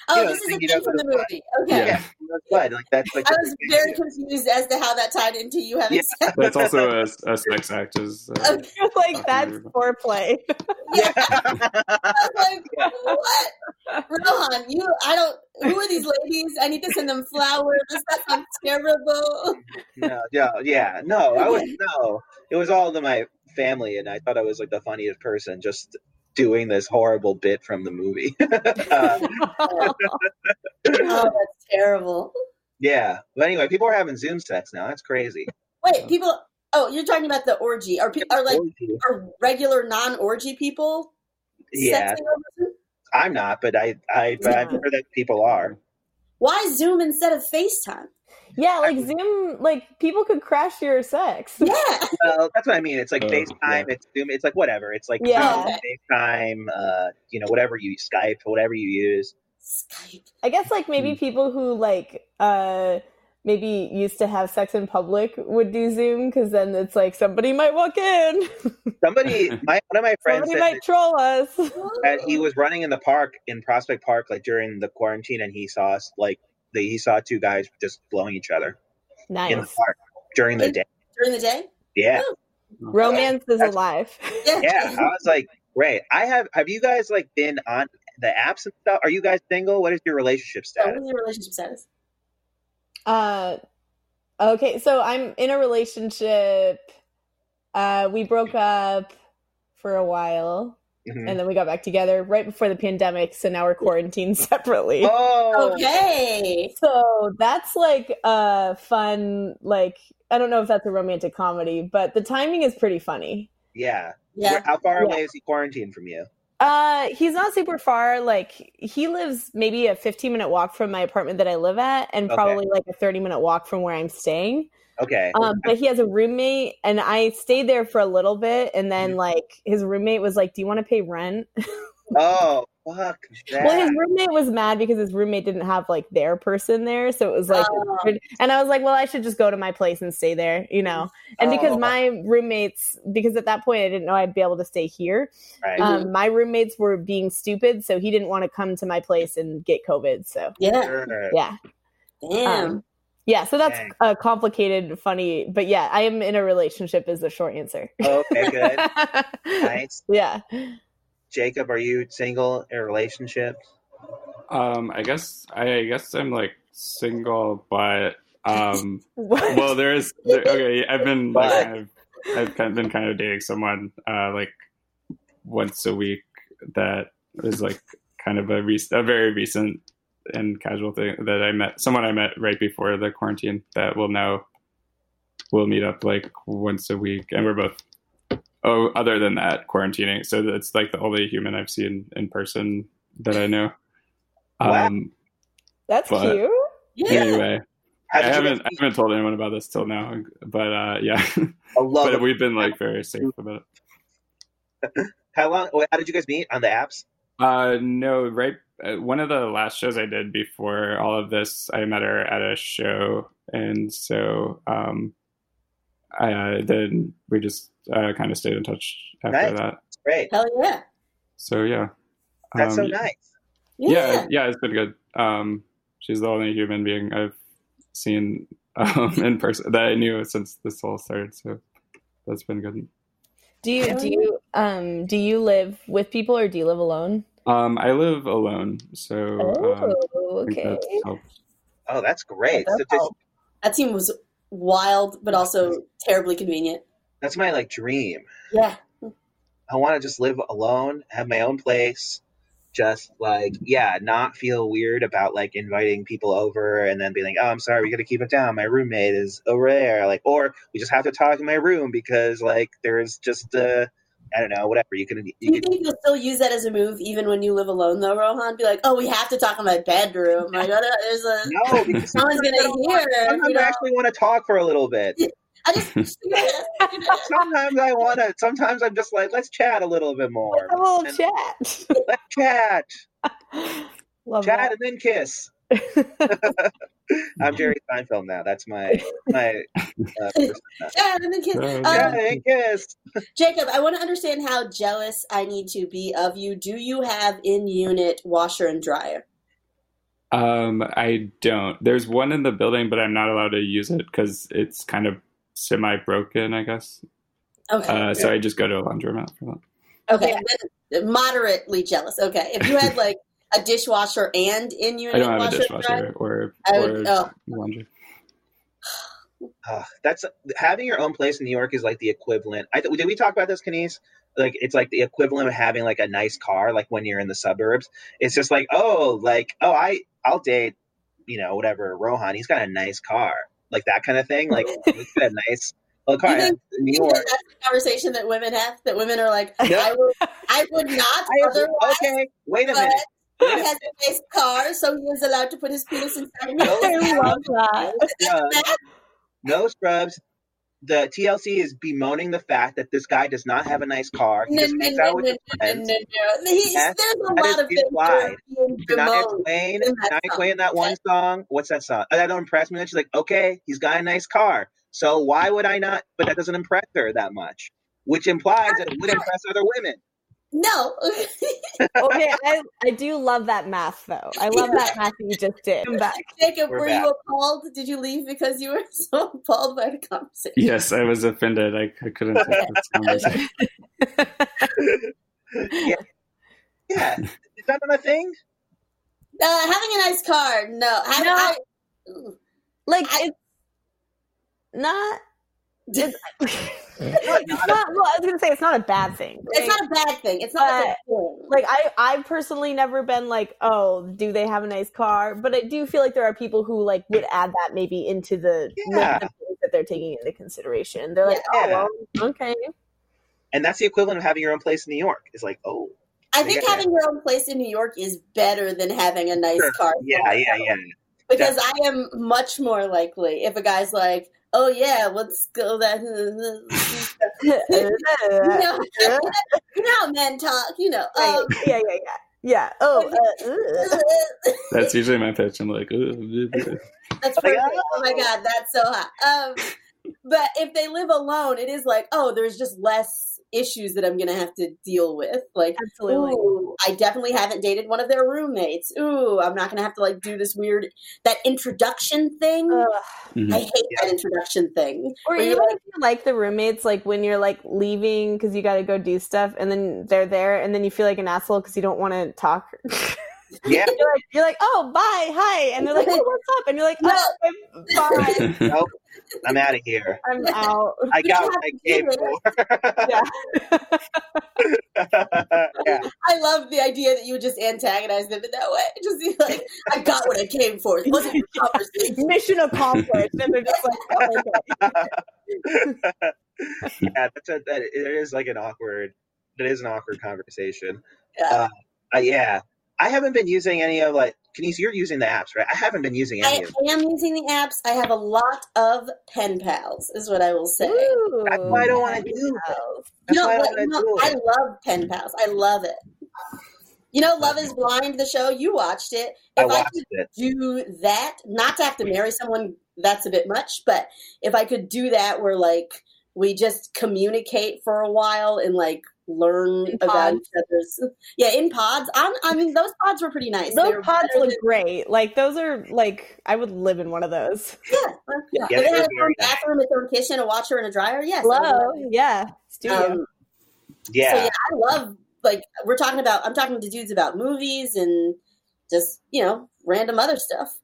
Oh, You know, this is a thing from the the- movie. Okay. Yeah. Yeah. Like that's like I was very thing. confused as to how that tied into you having Yeah. sex. That's also a, a sex act. Is uh, Okay. like that's foreplay. Yeah. I was like, what? Rohan, you, I don't, who are these ladies? I need to send them flowers. That sounds terrible. no, no, yeah, no. I was no. It was all to my family, and I thought I was like the funniest person just doing this horrible bit from the movie. uh, Oh, that's terrible. yeah, but anyway, people are having Zoom sex now. That's crazy. Wait, people, oh, you're talking about the orgy. Are, pe- are like, are regular non orgy people yeah, sexing over Zoom? I'm not, but I, I, but I've Yeah. heard that people are. Why Zoom instead of FaceTime? yeah, like Zoom, like people could crash your sex. Yeah. Well, that's what I mean. It's like Oh, FaceTime. yeah. It's Zoom. It's like whatever. It's like Yeah. Zoom, FaceTime. Uh, you know, whatever you Skype, whatever you use. Skype. I guess like maybe people who like uh maybe used to have sex in public would do Zoom because then it's like somebody might walk in, Somebody, my one of my friends somebody said might troll us. And he was running in the park in Prospect Park, like during the quarantine, and he saw us like the, he saw two guys just blowing each other in the park during the In- day. During the day? Yeah, oh. Romance is That's- alive. Yeah. yeah. I was like, great. I have. Have you guys like been on the apps and stuff? Are you guys single? What is your relationship Oh, status? what's your relationship status? Uh, okay, so I'm in a relationship. Uh, we broke up for a while, Mhm. and then we got back together right before the pandemic. So now we're quarantined separately. Oh, Okay. So that's like a fun, like I don't know if that's a romantic comedy, but the timing is pretty funny. yeah. Yeah. How far Yeah. away is he quarantined from you? Uh, he's not super far. Like he lives maybe a 15 minute walk from my apartment that I live at, and Okay. probably like a 30 minute walk from where I'm staying. Okay. Um, but he has a roommate, and I stayed there for a little bit, and then Mhm. like his roommate was like, "Do you want to pay rent?" oh, fuck that. well, his roommate was mad because his roommate didn't have like their person there, so it was like, Oh. and I was like, "Well, I should just go to my place and stay there," you know. And because Oh. my roommates, because at that point I didn't know I'd be able to stay here. right. Um, my roommates were being stupid, so he didn't want to come to my place and get COVID. So Yeah. Sure. yeah, Damn. Um, yeah. So that's Dang. uh, complicated, funny, but yeah, I am in a relationship. Is the short answer. Okay, good. nice. Yeah. Jacob, are you single in a relationship? Um, I guess I, I guess I'm like single, but um, What? well, there is there, okay. I've been like But- kind of, I've kind of been kind of dating someone uh, like once a week that is like kind of a rec- a very recent and casual thing that I met someone I met right before the quarantine that will now we'll meet up like once a week and we're both oh other than that quarantining so it's like the only human I've seen in person that I know Wow. um That's but- cute. Yeah. Anyway, I haven't I haven't told anyone about this till now, but uh, yeah. I love but it. we've been like very safe about it. How long? How did you guys meet on the apps? Uh, no, right. Uh, one of the last shows I did before all of this, I met her at a show, and so um, I uh, then we just uh, kind of stayed in touch after Nice. that. Great. Hell yeah. So yeah, That's so Um, nice. Yeah. yeah, yeah, it's been good. Um, she's the only human being I've seen um, in person that I knew since this all started. So that's been good. Do you do you um do you live with people or do you live alone? Um, I live alone, so um, Oh, I okay. that's helped. Oh, that's great. That So just- That team was wild, but also terribly convenient. That's my like dream. Yeah. I want to just live alone, have my own place, just like yeah, not feel weird about like inviting people over and then be like, oh, I'm sorry, we got to keep it down. My roommate is over there, like, or we just have to talk in my room because like there's just uh, I don't know, whatever. You can Do you you can think you'll still use that as a move even when you live alone, though, Rohan? Be like, oh, we have to talk in my bedroom. Like, oh, there's a. no because Someone's gonna hear. You Sometimes? I actually want to talk for a little bit. I just. Sometimes I want to. Sometimes I'm just like, let's chat a little bit more. A little And chat. Let's chat, Love chat, and then kiss. I'm Jerry Seinfeld now. That's my my uh. Yeah, and then kids. Yeah, Um, Chat and kiss. Jacob, I want to understand how jealous I need to be of you. Do you have in unit washer and dryer? Um, I don't. There's one in the building, but I'm not allowed to use it because it's kind of semi broken, I guess. Okay. Uh, so I just go to a laundromat for that. okay. Then moderately jealous. Okay. If you had like a dishwasher and in unit I don't have a washer and dishwasher or I or would. Oh, laundry. Uh, that's having your own place in New York is like the equivalent. I th- did we talk about this, Kenise? Like it's like the equivalent of having like a nice car, like when you're in the suburbs. It's just like oh, like oh, I I'll date, you know, whatever Rohan. He's got a nice car, like that kind of thing. Like got a nice car. Think- in New York. that's the conversation that women have. That women are like, No. I would, I would not I, otherwise. okay, wait a minute. he has a nice car, so he is allowed to put his penis inside. No. I love that. No scrubs. The TLC is bemoaning the fact that this guy does not have a nice car. He No, just no, hangs no, out no, with his friends. He's, there's a that lot of things that implied. are being Shania bemoaned. Twain, in that Shania song. Twain, that one song. What's that song? That don't impress me. She's like, okay, he's got a nice car. So why would I not? But that doesn't impress her that much, which implies that it would impress other women. No. Okay, I, I do love that math though. I love that math that you just did. Come back. Jacob, We're were back. you appalled? Did you leave because you were so appalled by the conversation? Yes, I was offended. I, I couldn't take this conversation. Yeah, is that not a thing? Uh, having a nice car, no. Having, No. I, Like I- it's not. It's, it's not. Well, I was gonna say it's not a bad thing. it's not a bad thing. It's not a But, good thing. like I, I've personally never been like, oh, do they have a nice car? But I do feel like there are people who like would add that maybe into the Yeah. list of things that they're taking into consideration. They're like, oh, Yeah. oh, well, okay. And that's the equivalent of having your own place in New York. It's like, oh, I think Yeah. having your own place in New York is better than having a nice Sure. car. yeah, yeah, yeah. Because I am much more likely if a guy's like, "Oh yeah, let's go that." you know, you know men talk. You know. Right. Um, yeah, yeah, yeah. Yeah. Oh, uh. That's usually my pitch. I'm like, "Ooh." That's perfect. Oh my god, that's so hot. Um, but if they live alone, it is like, oh, there's just less issues that I'm gonna have to deal with. Like, absolutely. ooh, I definitely haven't dated one of their roommates. Ooh, I'm not gonna have to like do this weird that introduction thing. Ugh. Mhm. I hate that introduction thing. Or even you're like, if you like the roommates, like when you're like leaving because you got to go do stuff, and then they're there, and then you feel like an asshole because you don't want to talk. Yeah, you're like, you're like, oh, bye, hi, and they're like, oh, what's up? And you're like, oh, okay, bye, nope. I'm out of here. I'm out. I got what I came for. Yeah. yeah. I love the idea that you would just antagonize them in that way. Just be like, I got what I came for. It wasn't a conversation. Mission accomplished. And they're just like, oh, okay. yeah, that's a, that it is like an awkward. That is an awkward conversation. Yeah. Uh, yeah, I haven't been using any of like. Can you? You're using the apps, right? I haven't been using any I of. them. am using the apps. I have a lot of pen pals, is what I will say. Ooh, That's why I don't want to do. That. You That's know why I what? don't You know, want I love pen pals. I love it. You know, Love is Blind, the show, you watched it. If I, watched could it. do that, not to have to marry someone, that's a bit much, but if I could do that where like we just communicate for a while and like learn In about each other's yeah, in pods. I'm, I mean those pods were pretty nice. They Those pods look than- great. Like those are like I would live in one of those. yeah, well, yeah. Yeah, If they they had its very own bathroom, its own kitchen, a washer and a dryer, yes. Hello, love yeah, studio. Um, Yeah. So yeah, I love like we're talking about. I'm talking to dudes about movies and just you know random other stuff.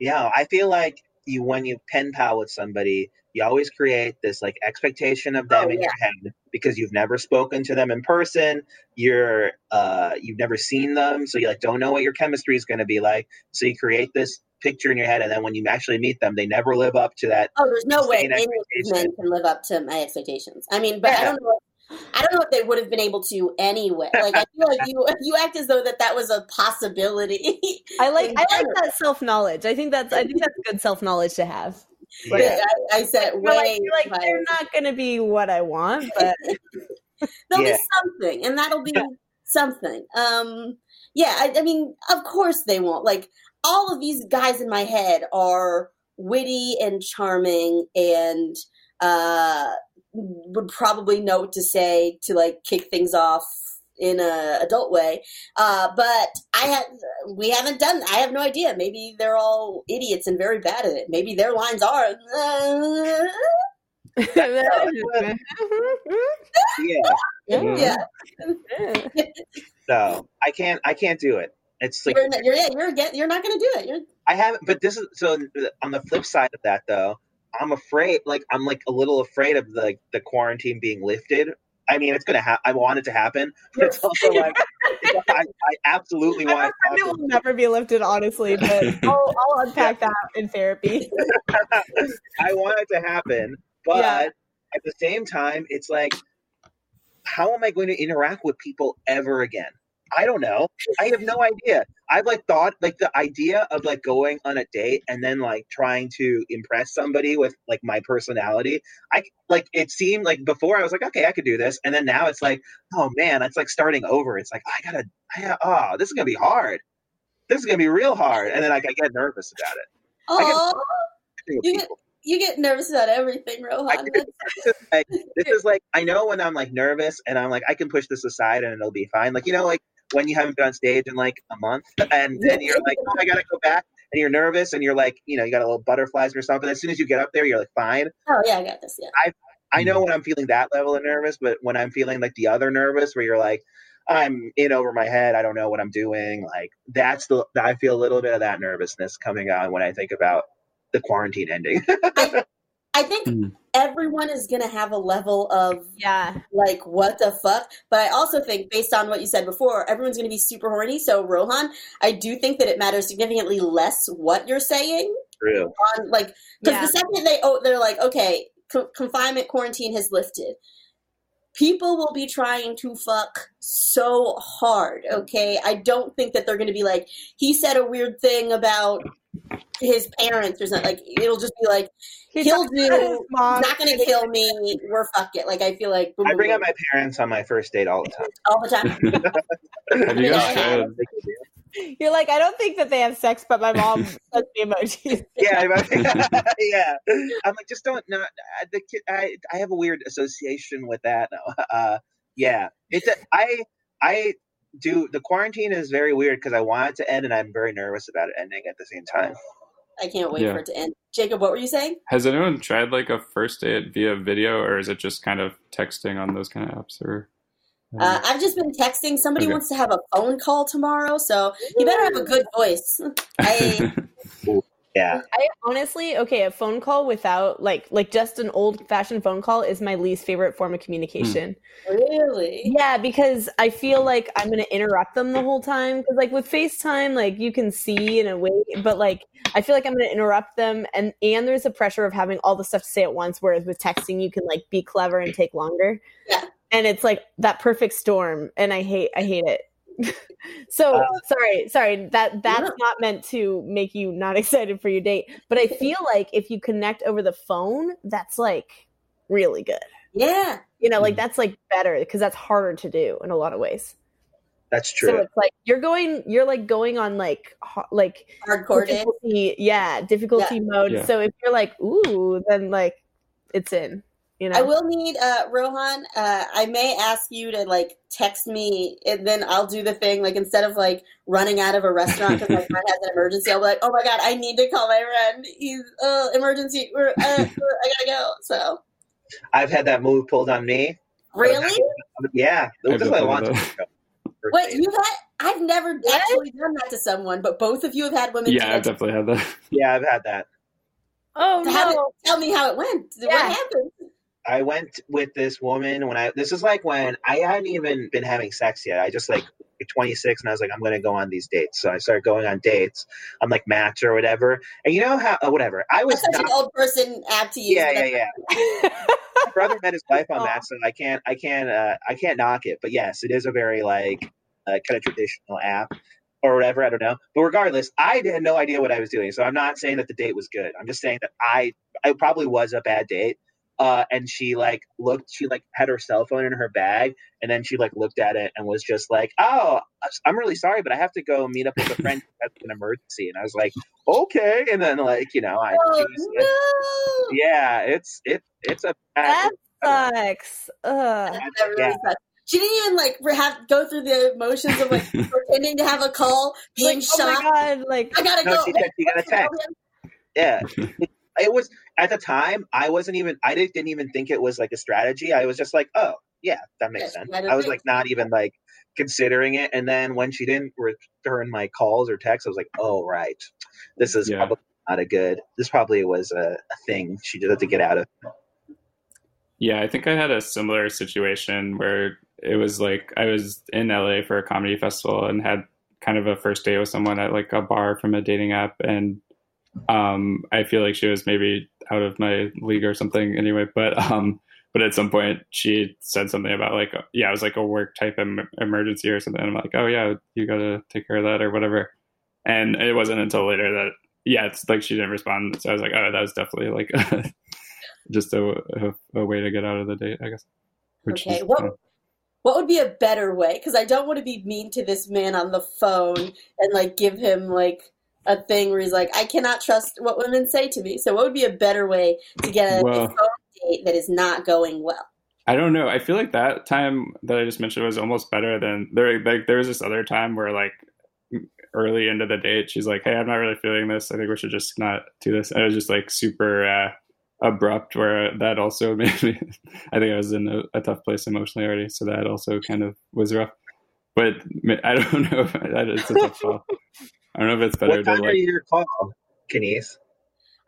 Yeah, I feel like you when you pen pal with somebody, you always create this like expectation of them Oh, in yeah. your head because you've never spoken to them in person. You're uh you've never seen them, so you like don't know what your chemistry is going to be like. So you create this picture in your head, and then when you actually meet them, they never live up to that. Oh, there's no way any of these men can live up to my expectations. I mean, but I don't know. I don't know if they would have been able to anyway. Like I feel like you you act as though that that was a possibility. I like I like that self knowledge. I think that's I think that's good self knowledge to have. But Yeah. I, I said You're like, way. you're like, higher. they're not going to be what I want, but There'll Yeah. be something, and that'll be something. Um, yeah, I, I mean, of course they won't. Like all of these guys in my head are witty and charming, and uh, would probably know what to say to like kick things off in a adult way. Uh, but I have we haven't done. I have no idea. Maybe they're all idiots and very bad at it. Maybe their lines are. "Uh, Yeah. yeah, So I can't I can't do it. It's like you're, not- you're, yeah, you're, again- you're not going to do it. You're, I haven't, but this is so. On the flip side of that, though, I'm afraid. Like I'm like a little afraid of the the quarantine being lifted. I mean, it's gonna happen. I want it to happen, but it's also like I, I absolutely want it it will never be lifted, honestly, but I'll, I'll unpack that in therapy. I want it to happen, but Yeah. at the same time, it's like, how am I going to interact with people ever again? I don't know. I have no idea. I've like thought like the idea of like going on a date and then like trying to impress somebody with like my personality. I like it seemed like before I was like, okay, I could do this, and then now it's like, oh man, it's like starting over. It's like I gotta, I, oh, this is gonna be hard. This is gonna be real hard, and then like I get nervous about it. oh, You get- you get nervous about everything, Rohan. I do. That's- This is like this is like I know when I'm like nervous and I'm like I can push this aside and it'll be fine. Like you know like when you haven't been on stage in like a month and then you're like oh I gotta go back and you're nervous and you're like you know you got a little butterflies or something. As soon as you get up there you're like fine. Oh yeah, I got this. Yeah. I I know when I'm feeling that level of nervous, but when I'm feeling like the other nervous where you're like I'm in over my head. I don't know what I'm doing. Like that's the I feel a little bit of that nervousness coming on when I think about the quarantine ending. I think Hmm. everyone is gonna have a level of Yeah. like what the fuck. But I also think, based on what you said before, everyone's gonna be super horny. So Rohan, I do think that it matters significantly less what you're saying True. on like because Yeah. the second they oh they're like okay co- confinement quarantine has lifted people will be trying to fuck so hard okay i don't think that they're going to be like he said a weird thing about his parents or something like it'll just be like He he'll talks do mom. he's not going to kill me we're fuck it like i feel like boom, I bring boom, up my parents on my first date all the time. all the time Have you guys Yeah. tried? You're like, I don't think that they have sex, but my mom does the emojis. yeah, I- yeah. I'm like, just don't. No, I- the kid. I I have a weird association with that. No, uh, yeah. It's a, I I do. The quarantine is very weird because I want it to end, and I'm very nervous about it ending at the same time. i can't wait Yeah. for it to end jacob what were you saying Has anyone tried like a first date via video, or is it just kind of texting on those kind of apps? Or uh, i've just been texting somebody Okay. wants to have a phone call tomorrow so you better have a good voice I, Yeah, I honestly, okay, a phone call without like like just an old fashioned phone call is my least favorite form of communication. Hmm. really Yeah, because I feel like I'm gonna interrupt them the whole time. Because like with FaceTime, like you can see in a way, but like I feel like I'm gonna interrupt them, and and there's a pressure of having all the stuff to say at once. Whereas with texting, you can like be clever and take longer. Yeah. and it's like that perfect storm, and I hate I hate it. So Uh, sorry, sorry. That that's Yeah. not meant to make you not excited for your date, but I feel like if you connect over the phone, that's like really good. Yeah. You know, like Mm. that's like better because that's harder to do in a lot of ways. That's true. So true. it's like you're going, you're like going on like ho- like Hardcore difficulty, yeah, difficulty mode. Yeah. So if you're like, ooh, then like it's in. You know, I will need uh Rohan. Uh, I may ask you to like text me, and then I'll do the thing. Like instead of like running out of a restaurant because my friend has an emergency, I'll be like, "Oh my god, I need to call my friend. He's uh emergency. We're, uh, I gotta go." So I've had that move pulled on me. really, Yeah, it I've was like a definitely long done time that. ago. wait, you've had? I've never actually done that to someone, but both of you have had women. Yeah, I've to- definitely had that. Yeah, I've had that. oh How did- no, tell me how it went. What happened? I went with this woman when I. This is like when I hadn't even been having sex yet. I just like 26, and I was like, I'm going to go on these dates. So I started going on dates on like Match or whatever. And you know how, uh, whatever. I was That's such not. an old person app to use. Yeah, yeah, yeah. My brother met his wife on Aw. that, so I can't, I can't, uh, I can't knock it. But yes, it is a very like uh, kind of traditional app or whatever. I don't know. But regardless, I had no idea what I was doing. So I'm not saying that the date was good. I'm just saying that I, I probably was a bad date. Uh, and she like looked, she like had her cell phone in her bag, and then she like looked at it and was just like, "Oh, I'm really sorry, but I have to go meet up with a friend who has an emergency." And I was like, "Okay." And then like you know, I, Oh, she was- no. yeah, it's it it's a that sucks. Ugh. That really Yeah. sucks. She didn't even like re- have go through the motions of like pretending to have a call, being Like, oh my shocked. god, like I gotta No, go. she she got a text. yeah. It was at the time. I wasn't even. I didn't, didn't even think it was like a strategy. I was just like, oh yeah, that makes Yes, sense. I was like not even like considering it. And then when she didn't return my calls or texts, I was like, oh right, this is Yeah. probably not a good. This probably was a, a thing she just had to get out of. Yeah, I think I had a similar situation where it was like I was in LA for a comedy festival and had kind of a first date with someone at like a bar from a dating app and um I feel like she was maybe out of my league or something anyway, but um but at some point she said something about like yeah, it was like a work type em- emergency or something. I'm like, "Oh yeah, you got to take care of that or whatever." And it wasn't until later that yeah, it's like she didn't respond. So I was like, "Oh, that was definitely like just a, a, a way to get out of the date, I guess. Okay, is, what- uh, What would be a better way? Because I don't want to be mean to this man on the phone and like give him like a thing where he's like, I cannot trust what women say to me. So what would be a better way to get a, Well- a date that is not going well? I don't know. I feel like that time that I just mentioned was almost better than there. Like there was this other time where like early into the date, she's like, "Hey, I'm not really feeling this. I think we should just not do this." And it was just like super uh, abrupt. Where that also made me. I think I was in a, a tough place emotionally already, so that also kind of was rough. But I don't know. A tough call. I don't know if it's better What to time are like. your call, Kenise?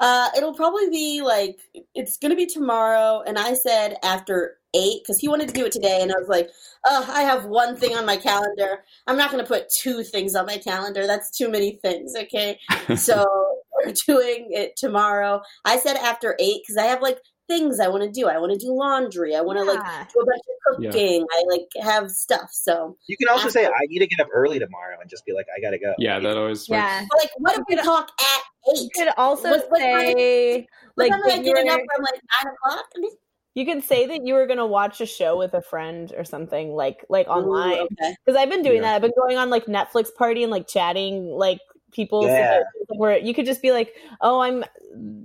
Uh, it'll probably be like it's gonna be tomorrow, and I said after eight because he wanted to do it today, and I was like, "Oh, I have one thing on my calendar. I'm not gonna put two things on my calendar. That's too many things." Okay, so we're doing it tomorrow. I said after eight because I have like things I want to do. I want to do laundry. I want to like Yeah. do a bunch of Yeah. cooking. I like have stuff. So, You can also say I need to get up early tomorrow and just be like, I gotta go. yeah, that always works. Yeah. but like, what if we talk at eight? You eight? could also What- what time- say Like, like am I that you getting up from like nine o'clock? you could say that you were gonna watch a show with a friend or something like like online. Ooh, okay. Because I've been doing Yeah. that. I've been going on like Netflix party and like chatting like people Yeah. where you could just be like, oh, I'm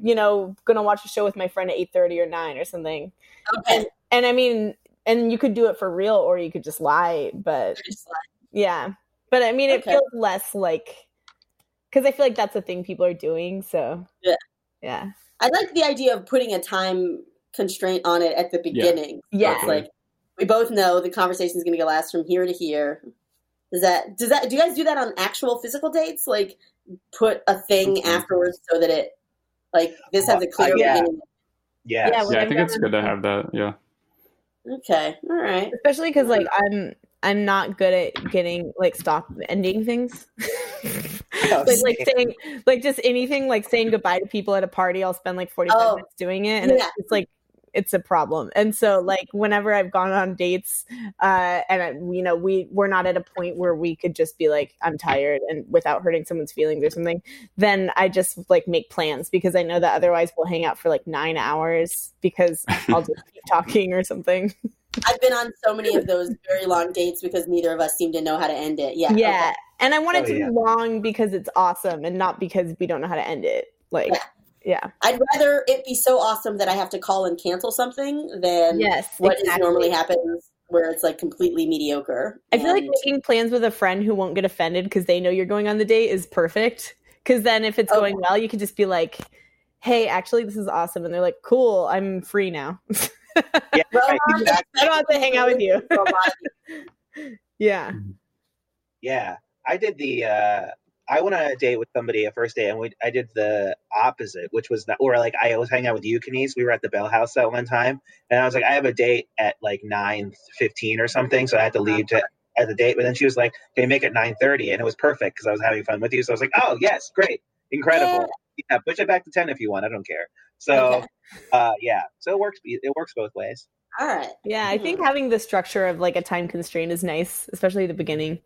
you know gonna watch a show with my friend at eight thirty or nine or something. Okay. And I mean, and you could do it for real or you could just lie. But Just like- yeah, but I mean, it Okay. feels less like because I feel like that's the thing people are doing. So Yeah. yeah, I like the idea of putting a time constraint on it at the beginning. Yeah. It's like we both know the conversation is going to last from here to here. Does that does that do you guys do that on actual physical dates? Like put a thing Mhm. afterwards so that it like this has a clear Uh, yeah. beginning. Yes. Yeah, Yeah, I think it's good to have that. Yeah. Okay, all right. especially because like I'm I'm not good at getting like stop ending things. Oh, like, like saying like just anything like saying goodbye to people at a party. I'll spend like forty five Oh, minutes doing it, and it's just like it's a problem. And so like whenever I've gone on dates, uh, and I, you know we we're not at a point where we could just be like I'm tired and without hurting someone's feelings or something, then I just like make plans because I know that otherwise we'll hang out for like nine hours because I'll just keep talking or something. I've been on so many of those very long dates because neither of us seem to know how to end it. Yeah. Yeah. okay. And I want it Oh, to yeah. be long because it's awesome and not because we don't know how to end it. Like, Yeah. Yeah. I'd rather it be so awesome that I have to call and cancel something than Yes. what is exactly. normally happens where it's like completely mediocre. I feel like making plans with a friend who won't get offended because they know you're going on the date is perfect. Because then if it's Oh. going well, you can just be like, hey, actually, this is awesome. And they're like, cool, I'm free now. Yeah, right, exactly. I don't have to hang out with you. for a lot of yeah. Yeah, I did the. uh I went on a date with somebody a first date, and we I did the opposite, which was that, or like I was hanging out with you, Kenise. We were at the Bell House that one time, and I was like, I have a date at like nine fifteen or something, so I had to leave to at the date. But then she was like, "Can you make it nine 30? And it was perfect because I was having fun with you. So I was like, "Oh yes, great, incredible. Yeah, push it back to ten if you want. I don't care." So, Okay. uh, yeah, so it works. It works both ways. All right. Yeah. I think having the structure of like a time constraint is nice, especially at the beginning.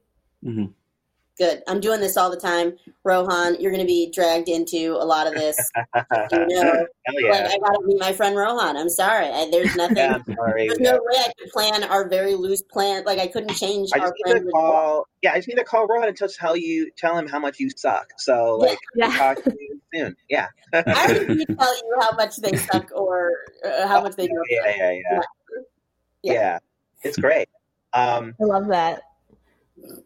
Good. I'm doing this all the time. Rohan, you're going to be dragged into a lot of this. You know, Hell like. I got to meet my friend Rohan. I'm sorry. I, there's nothing. yeah, I'm sorry. There's Yeah. no way I could plan our very loose plan. Like I couldn't change I our just need plan. to call. Yeah, I just need to call Rohan and just tell you, tell him how much you suck. So like, Yeah. talk to you soon. Yeah. I already need to tell you how much they suck or uh, how much they don't. yeah, yeah, yeah, yeah. Yeah. It's great. Um, I love that.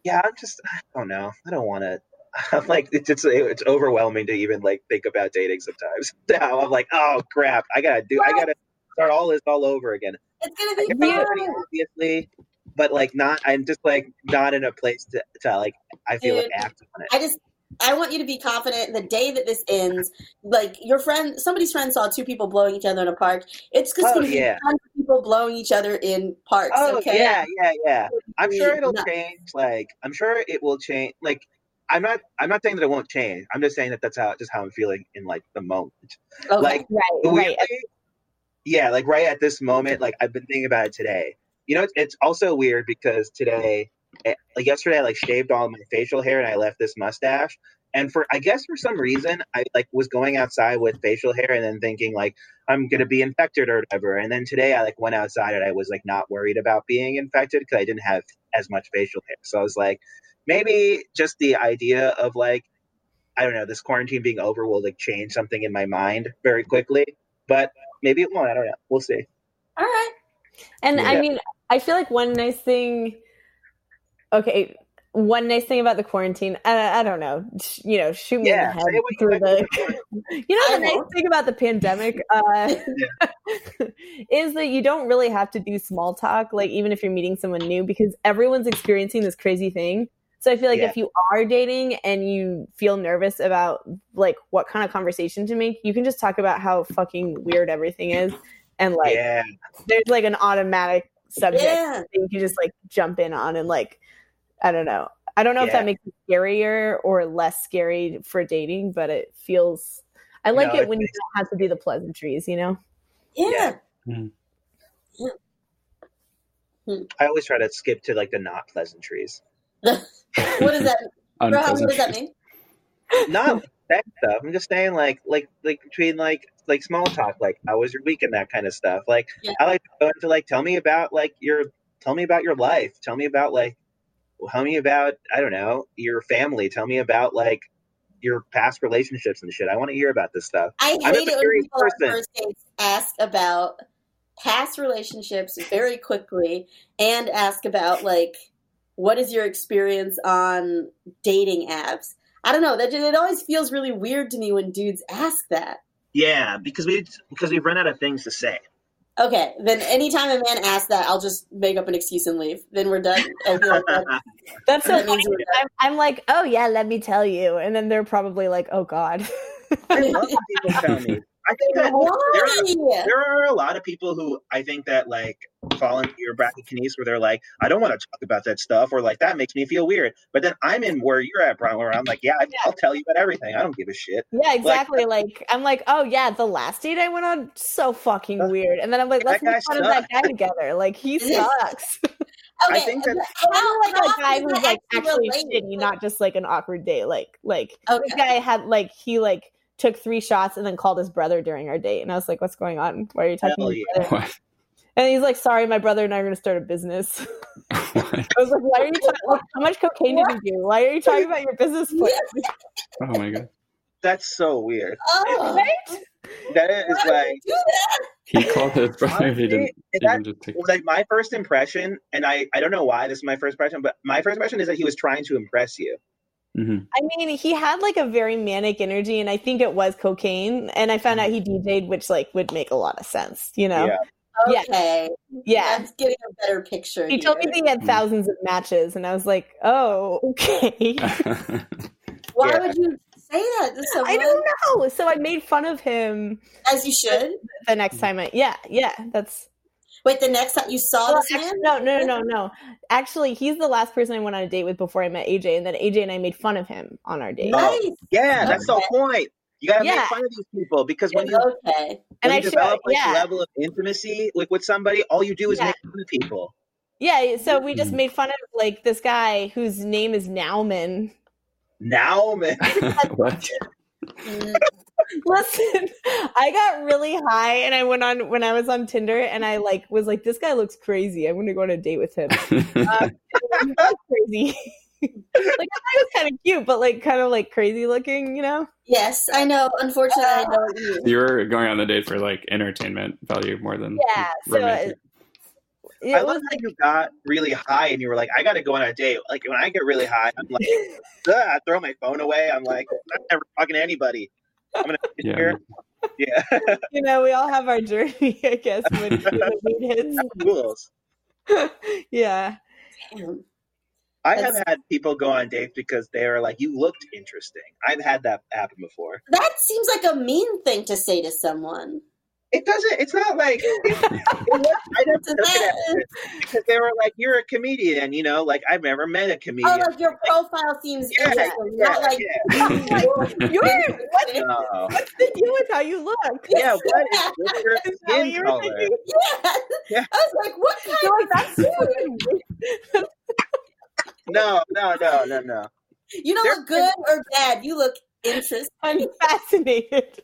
Yeah, I'm just, I don't know. I don't want to. I'm like, it's just, it's overwhelming to even like think about dating sometimes. Now I'm like, oh crap, I gotta do, I gotta start all this all over again. It's gonna be be obviously, but like not. I'm just like not in a place to, to like. I feel like act on it. I just I want you to be confident the day that this ends, like your friend somebody's friend saw two people blowing each other in a park. It's just Oh, gonna yeah. be of people blowing each other in parks. Oh okay. yeah, yeah, yeah. I'm sure it'll Nuts. change. Like I'm sure it will change. Like I'm not. I'm not saying that it won't change. I'm just saying that that's how just how I'm feeling in like the moment. Okay. Like Right. weirdly, Right. yeah, like right at this moment. Like I've been thinking about it today. You know, it's, it's also weird because today, eh, like yesterday, I like shaved all my facial hair and I left this mustache. And for I guess for some reason, I like was going outside with facial hair and then thinking like I'm gonna be infected or whatever. And then today I like went outside and I was like not worried about being infected because I didn't have as much facial hair. So I was like, maybe just the idea of like I don't know this quarantine being over will like change something in my mind very quickly. But maybe it won't. I don't know. We'll see. All right. And I mean, I feel like one nice thing. Okay, one nice thing about the quarantine. I, I don't know. You know, shoot me Yeah, in the head you through the. You know, the nice thing about the pandemic uh, is that you don't really have to do small talk. Like even if you're meeting someone new, because everyone's experiencing this crazy thing. So I feel like Yeah. if you are dating and you feel nervous about like what kind of conversation to make, you can just talk about how fucking weird everything is, and like yeah, there's like an automatic subject Yeah. that you can just like jump in on and like I don't know. I don't know if that makes it scarier or less scary for dating, but it feels I like No, it it when you don't have to do the pleasantries, you know? Yeah. Mm-hmm. Hmm. I always try to skip to like the not pleasantries. what does that? Rohan, what does that mean? Not that stuff. I'm just saying like like like between like like small talk, like how was your week and that kind of stuff. Like Yeah. I like to go into like tell me about like your tell me about your life. Tell me about like tell me about I don't know your family. Tell me about like your past relationships and shit. I want to hear about this stuff. I I'm hate it when people person. first dates ask about past relationships very quickly and ask about like what is your experience on dating apps. I don't know. That it always feels really weird to me when dudes ask that. Yeah, because we because we've run out of things to say. Okay, then anytime a man asks that, I'll just make up an excuse and leave. Then we're done. Oh, I feel like that- That's so That funny. I'm, I'm like, oh yeah, let me tell you, and then they're probably like, oh god. I love people tell me. I think that there are, there are a lot of people who I think that like fall into your bracket, Kenise, where they're like, I don't want to talk about that stuff, or like that makes me feel weird. But then I'm in where you're at, Brian, where I'm like, yeah, I, I'll tell you about everything. I don't give a shit. Yeah, exactly. Like, I'm like, oh yeah, the last date I went on, so fucking Uh, weird. And then I'm like, let's make guy fun of that guy together. Like he sucks. I think that- I'm how, like how a guy who's like actually related? shitty, not just like an awkward date. Like like this guy had like he like took three shots and then called his brother during our date, and I was like, what's going on? Why are you talking? Hell to your yeah. And he's like, sorry, my brother and I are going to start a business. I was like, why are you talking? Like, how much cocaine did you do? Why are you talking about your business plan? Oh my god. That's so weird. Oh, Right? That is why like that? He called his brother. He didn't Honestly, that- even just take. like my first impression, and I I don't know why this is my first impression, but my first impression is that he was trying to impress you. Hmm I mean, he had like a very manic energy, and I think it was cocaine. And I found out he mm-hmm. DJ'd, which like would make a lot of sense, you know? Yeah. Yeah. Okay. Yeah. I'm getting a better picture. He told me that he had mm-hmm. thousands of matches, and I was like, "Oh, okay." Why Yeah. would you say that to someone? I don't know. So I made fun of him As you should. the next mm-hmm. time. I yeah, yeah. That's Wait, the next time you saw well, this actually, no, no, no, no, no. Actually, he's the last person I went on a date with before I met AJ, and then AJ and I made fun of him on our date. Nice. Yeah, that's the point. You gotta Yeah. make fun of these people because when you Okay. When I you showed, develop like yeah, level of intimacy like with somebody, all you do is Yeah. make fun of people. yeah. So we just Mhm. made fun of like this guy whose name is Nauman. Now, man. what? Listen, I got really high and I went on when I was on Tinder and I like was like, this guy looks crazy. I'm gonna go on a date with him. Um, he crazy. like that guy was kind of cute, but like kind of like crazy looking, you know? Yes, I know. Unfortunately, I know what you mean. you were going on the date for like entertainment value more than Yeah. So uh, it I was love that you got really high and you were like, I gotta go on a date. Like when I get really high, I'm like, I throw my phone away. I'm like, I'm never talking to anybody. I'm gonna yeah. here. Yeah, you know, we all have our journey, I guess, when, when the rules. hits. yeah. Damn. I have had people go on dates because they are like, you looked interesting. I've had that happen before. That seems like a mean thing to say to someone. It doesn't. It's not like. It, it was, I didn't So look at it because they were like, "You're a comedian," you know. Like I've never met a oh, comedian. Oh, like your profile seems Yeah, interesting, yeah, not like yeah. You're what's, what's the deal with how you look? Yeah, what is with your skin color yeah. Yeah. i was like what kind you're of that's weird. No, no, no, no, no. You don't There- look good or bad. You look interesting. I'm fascinated.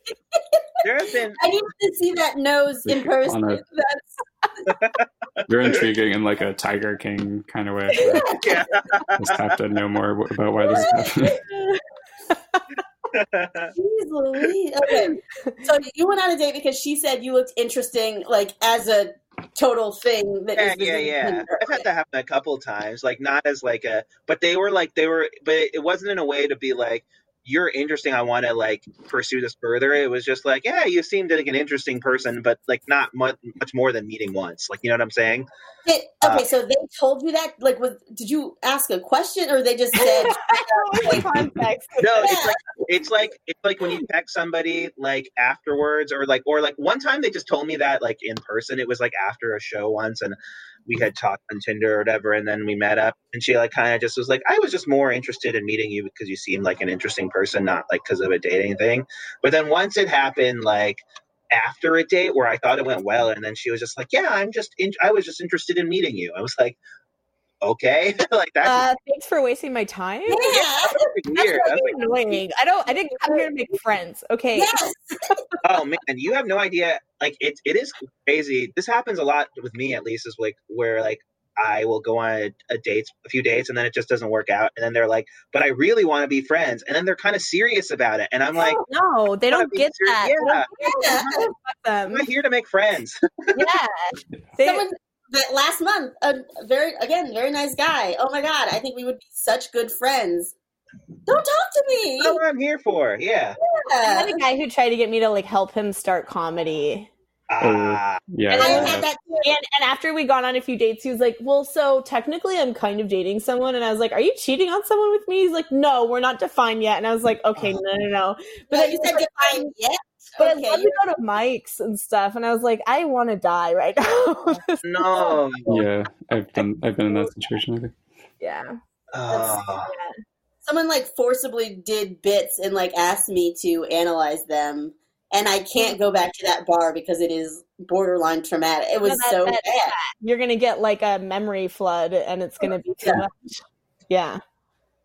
There have been I need to see that nose in person. a- That's You're intriguing in like a Tiger King kind of way. yeah. I just have to know more about why this is happening. Jeez Louise. Okay. So you went on a date because she said you looked interesting, like as a total thing. That yeah, yeah, yeah. I've had that happen a couple times. Like not as like a, but they were like they were, but it wasn't in a way to be like you're interesting. I want to like pursue this further. It was just like, yeah, you seemed like an interesting person, but like not much, much more than meeting once. Like you know what I'm saying? Did- Uh, okay, so they told you that. Like, was did you ask a question or they just said? What's context? No, it's like it's like it's like when you text somebody like afterwards or like or like one time they just told me that like in person. It was like after a show once and we had talked on Tinder or whatever and then we met up and she like kind of just was like I was just more interested in meeting you because you seemed like an interesting person, not like because of a dating thing. But then once it happened like after a date where I thought it went well and then she was just like, "Yeah, I'm just in- I was just interested in meeting you." I was like, "Okay." like that's Uh, thanks for wasting my time. Yeah. that's weird. I That's like, annoying. I don't. I didn't come here to make friends. Okay. Yes. oh man, you have no idea. Like it, it is crazy. This happens a lot with me, at least, is like where like I will go on a, a date, a few dates, and then it just doesn't work out, and then they're like, "But I really want to be friends," and then they're kind of serious about it, and I'm like, No, they don't get serious." that. They Yeah, don't Yeah. get fuck I'm not here to make friends. Yeah. They- Someone that last month, a very again very nice guy. Oh my god, I think we would be such good friends. Don't talk to me. That's what I'm here for. Yeah. I had a guy who tried to get me to like help him start comedy. Ah, Yeah. And I then- yeah. had that. And and after we got on a few dates, he was like, "Well, so technically, I'm kind of dating someone." And I was like, "Are you cheating on someone with me?" He's like, "No, we're not defined yet." And I was like, "Okay, no, no, no." But But then you he said was like, define yet. But okay, I love to you're- go to mics and stuff, and I was like, I want to die right now. No. Yeah, I've done. I've been in that situation. I think. yeah. Oh, someone like forcibly did bits and like asked me to analyze them, and I can't go back to that bar because it is borderline traumatic. It was No, that- so that- bad. You're gonna get like a memory flood, and it's gonna be too Yeah. much. Yeah.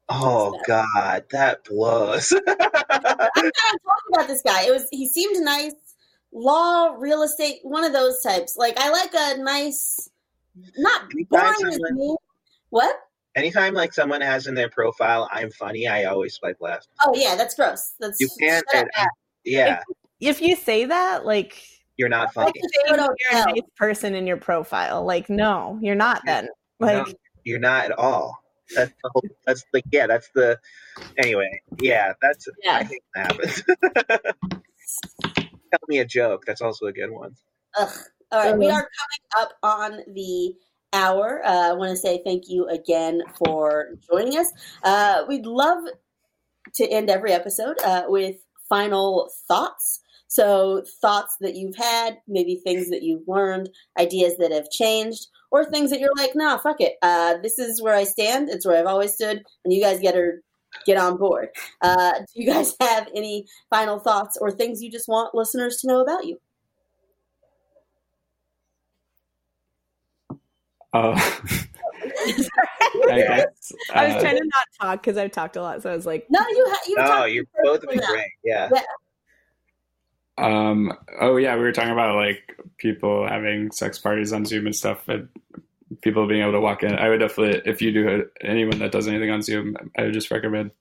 Oh God, that blows. I'm not talking about this guy. It was he seemed nice, law, real estate, one of those types. Like I like a nice, not boring someone- me. What? Anytime like someone has in their profile, I'm funny, I always swipe left. Oh yeah, that's gross. That's You can't. shut up, and- yeah, If you say that, like you're not funny. like to say what I'll you're a nice person in your profile, like no, you're not. Then like No, you're not at all. That's the whole, that's like yeah, that's the anyway. Yeah, that's Yeah. I think that happens. Tell me a joke. That's also a good one. Ugh. All right, we Mhm. are coming up on the hour. Uh, I want to say thank you again for joining us. Uh, we'd love to end every episode uh, with final thoughts. So, thoughts that you've had, maybe things that you've learned, ideas that have changed, or things that you're like, nah, fuck it. Uh, this is where I stand. It's where I've always stood, and you guys get to get on board. Uh, do you guys have any final thoughts or things you just want listeners to know about you? Uh, I guess. I was uh, trying to not talk because I've talked a lot, so I was like, No, you ha- you No, talked Oh, you're both of you well. great. Yeah. Um. Oh yeah, we were talking about like people having sex parties on Zoom and stuff, and people being able to walk in. I would definitely, if you do anyone that does anything on Zoom, I would just recommend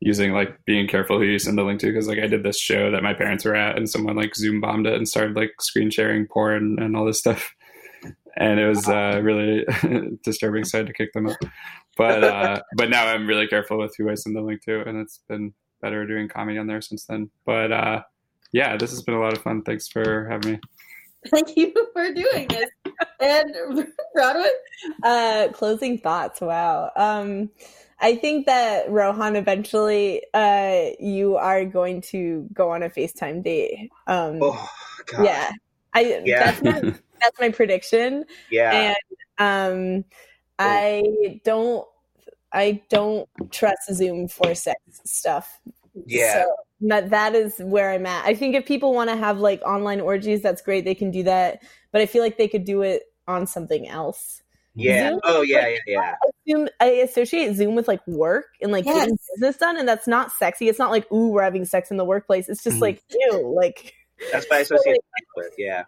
using like being careful who you send the link to because like I did this show that my parents were at, and someone like Zoom bombed it and started like screen sharing porn and all this stuff, and it was uh, really disturbing. So I had to kick them out. But uh, but now I'm really careful with who I send the link to, and it's been better doing comedy on there since then. But uh, yeah, this has been a lot of fun. Thanks for having me. Thank you for doing this. and Bronwyn, uh, closing thoughts. Wow. Um, I think that Rohan eventually, uh, you are going to go on a FaceTime date. Um, Oh God. yeah. I Yeah. that's my that's my prediction. Yeah. And um, I don't I don't trust Zoom for sex stuff. Yeah. So that that is where I'm at. I think if people want to have like online orgies, that's great. They can do that, but I feel like they could do it on something else. yeah. Zoom Oh yeah. like- Yeah. Yeah. Zoom, I associate Zoom with like work and like Yes. getting business done, and that's not sexy. It's not like ooh, we're having sex in the workplace. It's just Mhm. like ew, like That's what I associate it with. Yeah.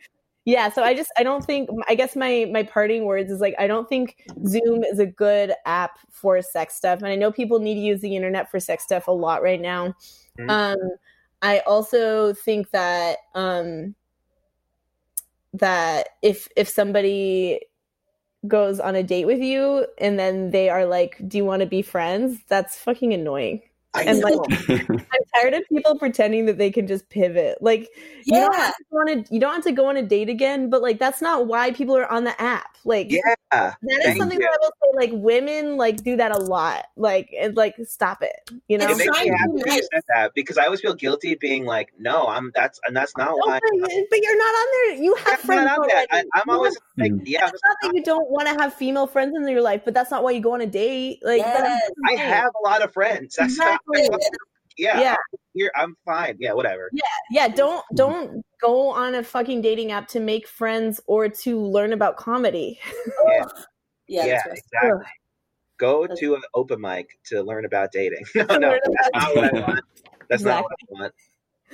Yeah. So I just I don't think. I guess my my parting words is like I don't think Zoom is a good app for sex stuff, and I know people need to use the internet for sex stuff a lot right now. Mhm. Um, I also think that um that if if somebody goes on a date with you and then they are like, "Do you want to be friends?" That's fucking annoying. I And like, know. I'm tired of people pretending that they can just pivot. Like, you don't yeah, have to go on a, you don't have to go on a date again, but like that's not why people are on the app. Like, yeah. That is something you. that I will say. Like, women like do that a lot. Like, and like stop it. You know. It makes me happy be that you said that because I always feel guilty being like, no, I'm that's and that's not why. but, but you're not on there. You have I'm friends not on already. that. I, I'm always have- like, Mhm. yeah, it's not that you don't want to have female friends in your life, but that's not why you go on a date. Like, Yes. I have a lot of friends. That's not, Exactly. Yeah, Yeah. Here, I'm fine. Yeah, whatever. yeah yeah. don't don't go on a fucking dating app to make friends or to learn about comedy Yeah, yeah, yeah, that's exactly. Go That's- to an open mic to learn about dating. No, no, that's not what I want. That's not what I want.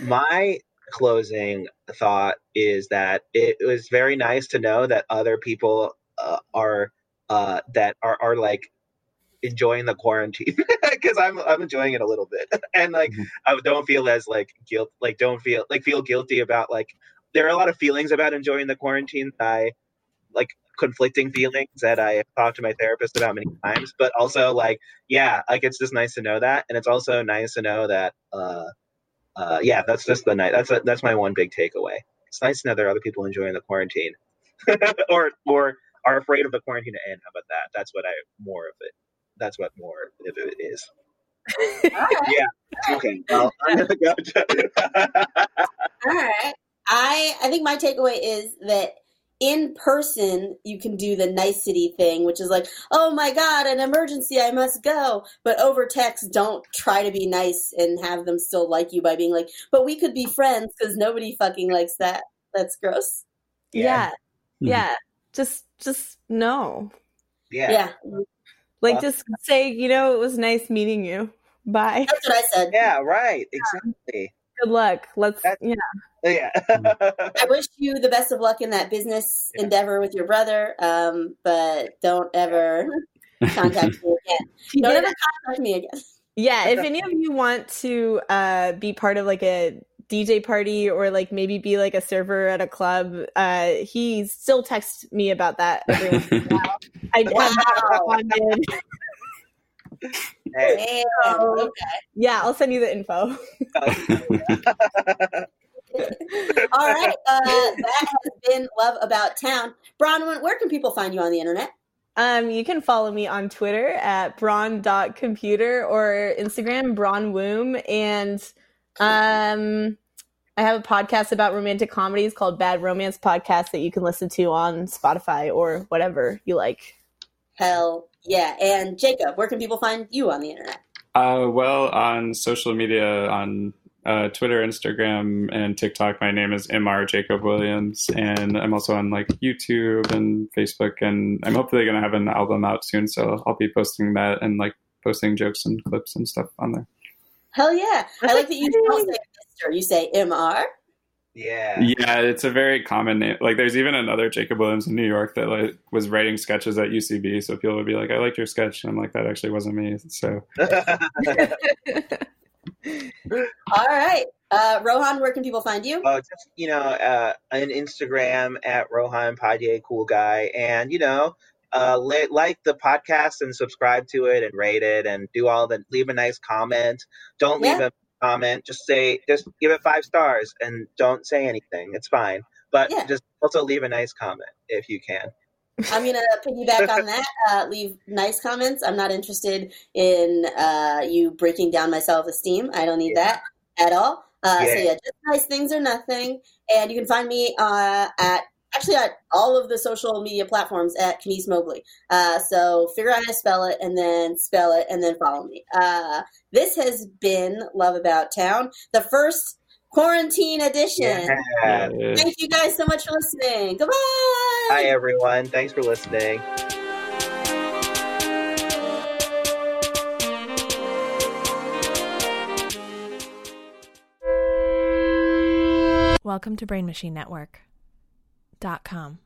My closing thought is that it was very nice to know that other people uh, are uh, that are are like enjoying the quarantine because I'm I'm enjoying it a little bit. And like Mhm. I don't feel as like guilt like don't feel like feel guilty about like there are a lot of feelings about enjoying the quarantine that I like conflicting feelings that I have talked to my therapist about many times. But also like yeah like it's just nice to know that. And it's also nice to know that uh uh yeah that's just the night that's a, that's my one big takeaway. It's nice to know there are other people enjoying the quarantine or or are afraid of the quarantine to end how about that? That's what I more of it that's what more of it is Yeah. Okay. Well, I'm gonna go. To- All right. I I think my takeaway is that in person you can do the nicety thing, which is like, oh my god, an emergency, I must go. But over text, don't try to be nice and have them still like you by being like, but we could be friends because nobody fucking likes that. That's gross. Yeah. Mhm. Yeah. Just just no. yeah. Yeah, Like just say, you know, it was nice meeting you. Bye. that's what I said. Yeah. Right. Exactly. Good luck. Let's That's- yeah. Yeah. I wish you the best of luck in that business Yeah. endeavor with your brother, um, but don't ever contact me again. Don't did ever contact me again. Yeah, if any of you want to uh, be part of like a DJ party or like maybe be like a server at a club, uh, he still texts me about that every once in a while. I Wow. I'm in. Hey. Damn. Okay. Yeah, I'll send you the info. All right. Uh, that has been Love About Town. Bronwyn, where can people find you on the internet? Um, you can follow me on Twitter at braun.computer or Instagram, braunwomb. And um, I have a podcast about romantic comedies called Bad Romance Podcast that you can listen to on Spotify or whatever you like. Hell yeah. And Jacob, where can people find you on the internet? Uh, well, on social media, on uh, Twitter, Instagram, and TikTok, my name is Mr. Jacob Williams, and I'm also on like YouTube and Facebook, and I'm hopefully gonna have an album out soon, so I'll be posting that and like posting jokes and clips and stuff on there. Hell yeah. I That's like that you don't say Mr. You say MR. yeah. Yeah, it's a very common name. Like, there's even another Jacob Williams in New York that like was writing sketches at UCB, so people would be like, "I liked your sketch," and I'm like, "That actually wasn't me." So All right. Uh, Rohan, where can people find you? Oh, just you know, uh, on Instagram at Rohan Padye, cool guy, and you know, uh, li- like the podcast and subscribe to it and rate it and do all the leave a nice comment. Don't leave Yeah. a comment. Just say, just give it five stars and don't say anything. It's fine, but Yeah. just also leave a nice comment if you can. I'm to piggyback on that. Uh, leave nice comments. I'm not interested in uh, you breaking down my self esteem. I don't need that at all. Uh, So, Yeah. yeah, just nice things or nothing. And you can find me uh, at actually at all of the social media platforms at Kenise Mobley. Uh, so, figure out how to spell it and then spell it and then follow me. Uh, this has been Love About Town, the first quarantine edition. Yeah. Thank you guys so much for listening. Goodbye. Hi everyone. Thanks for listening. Welcome to Brain Machine Network. Dot com.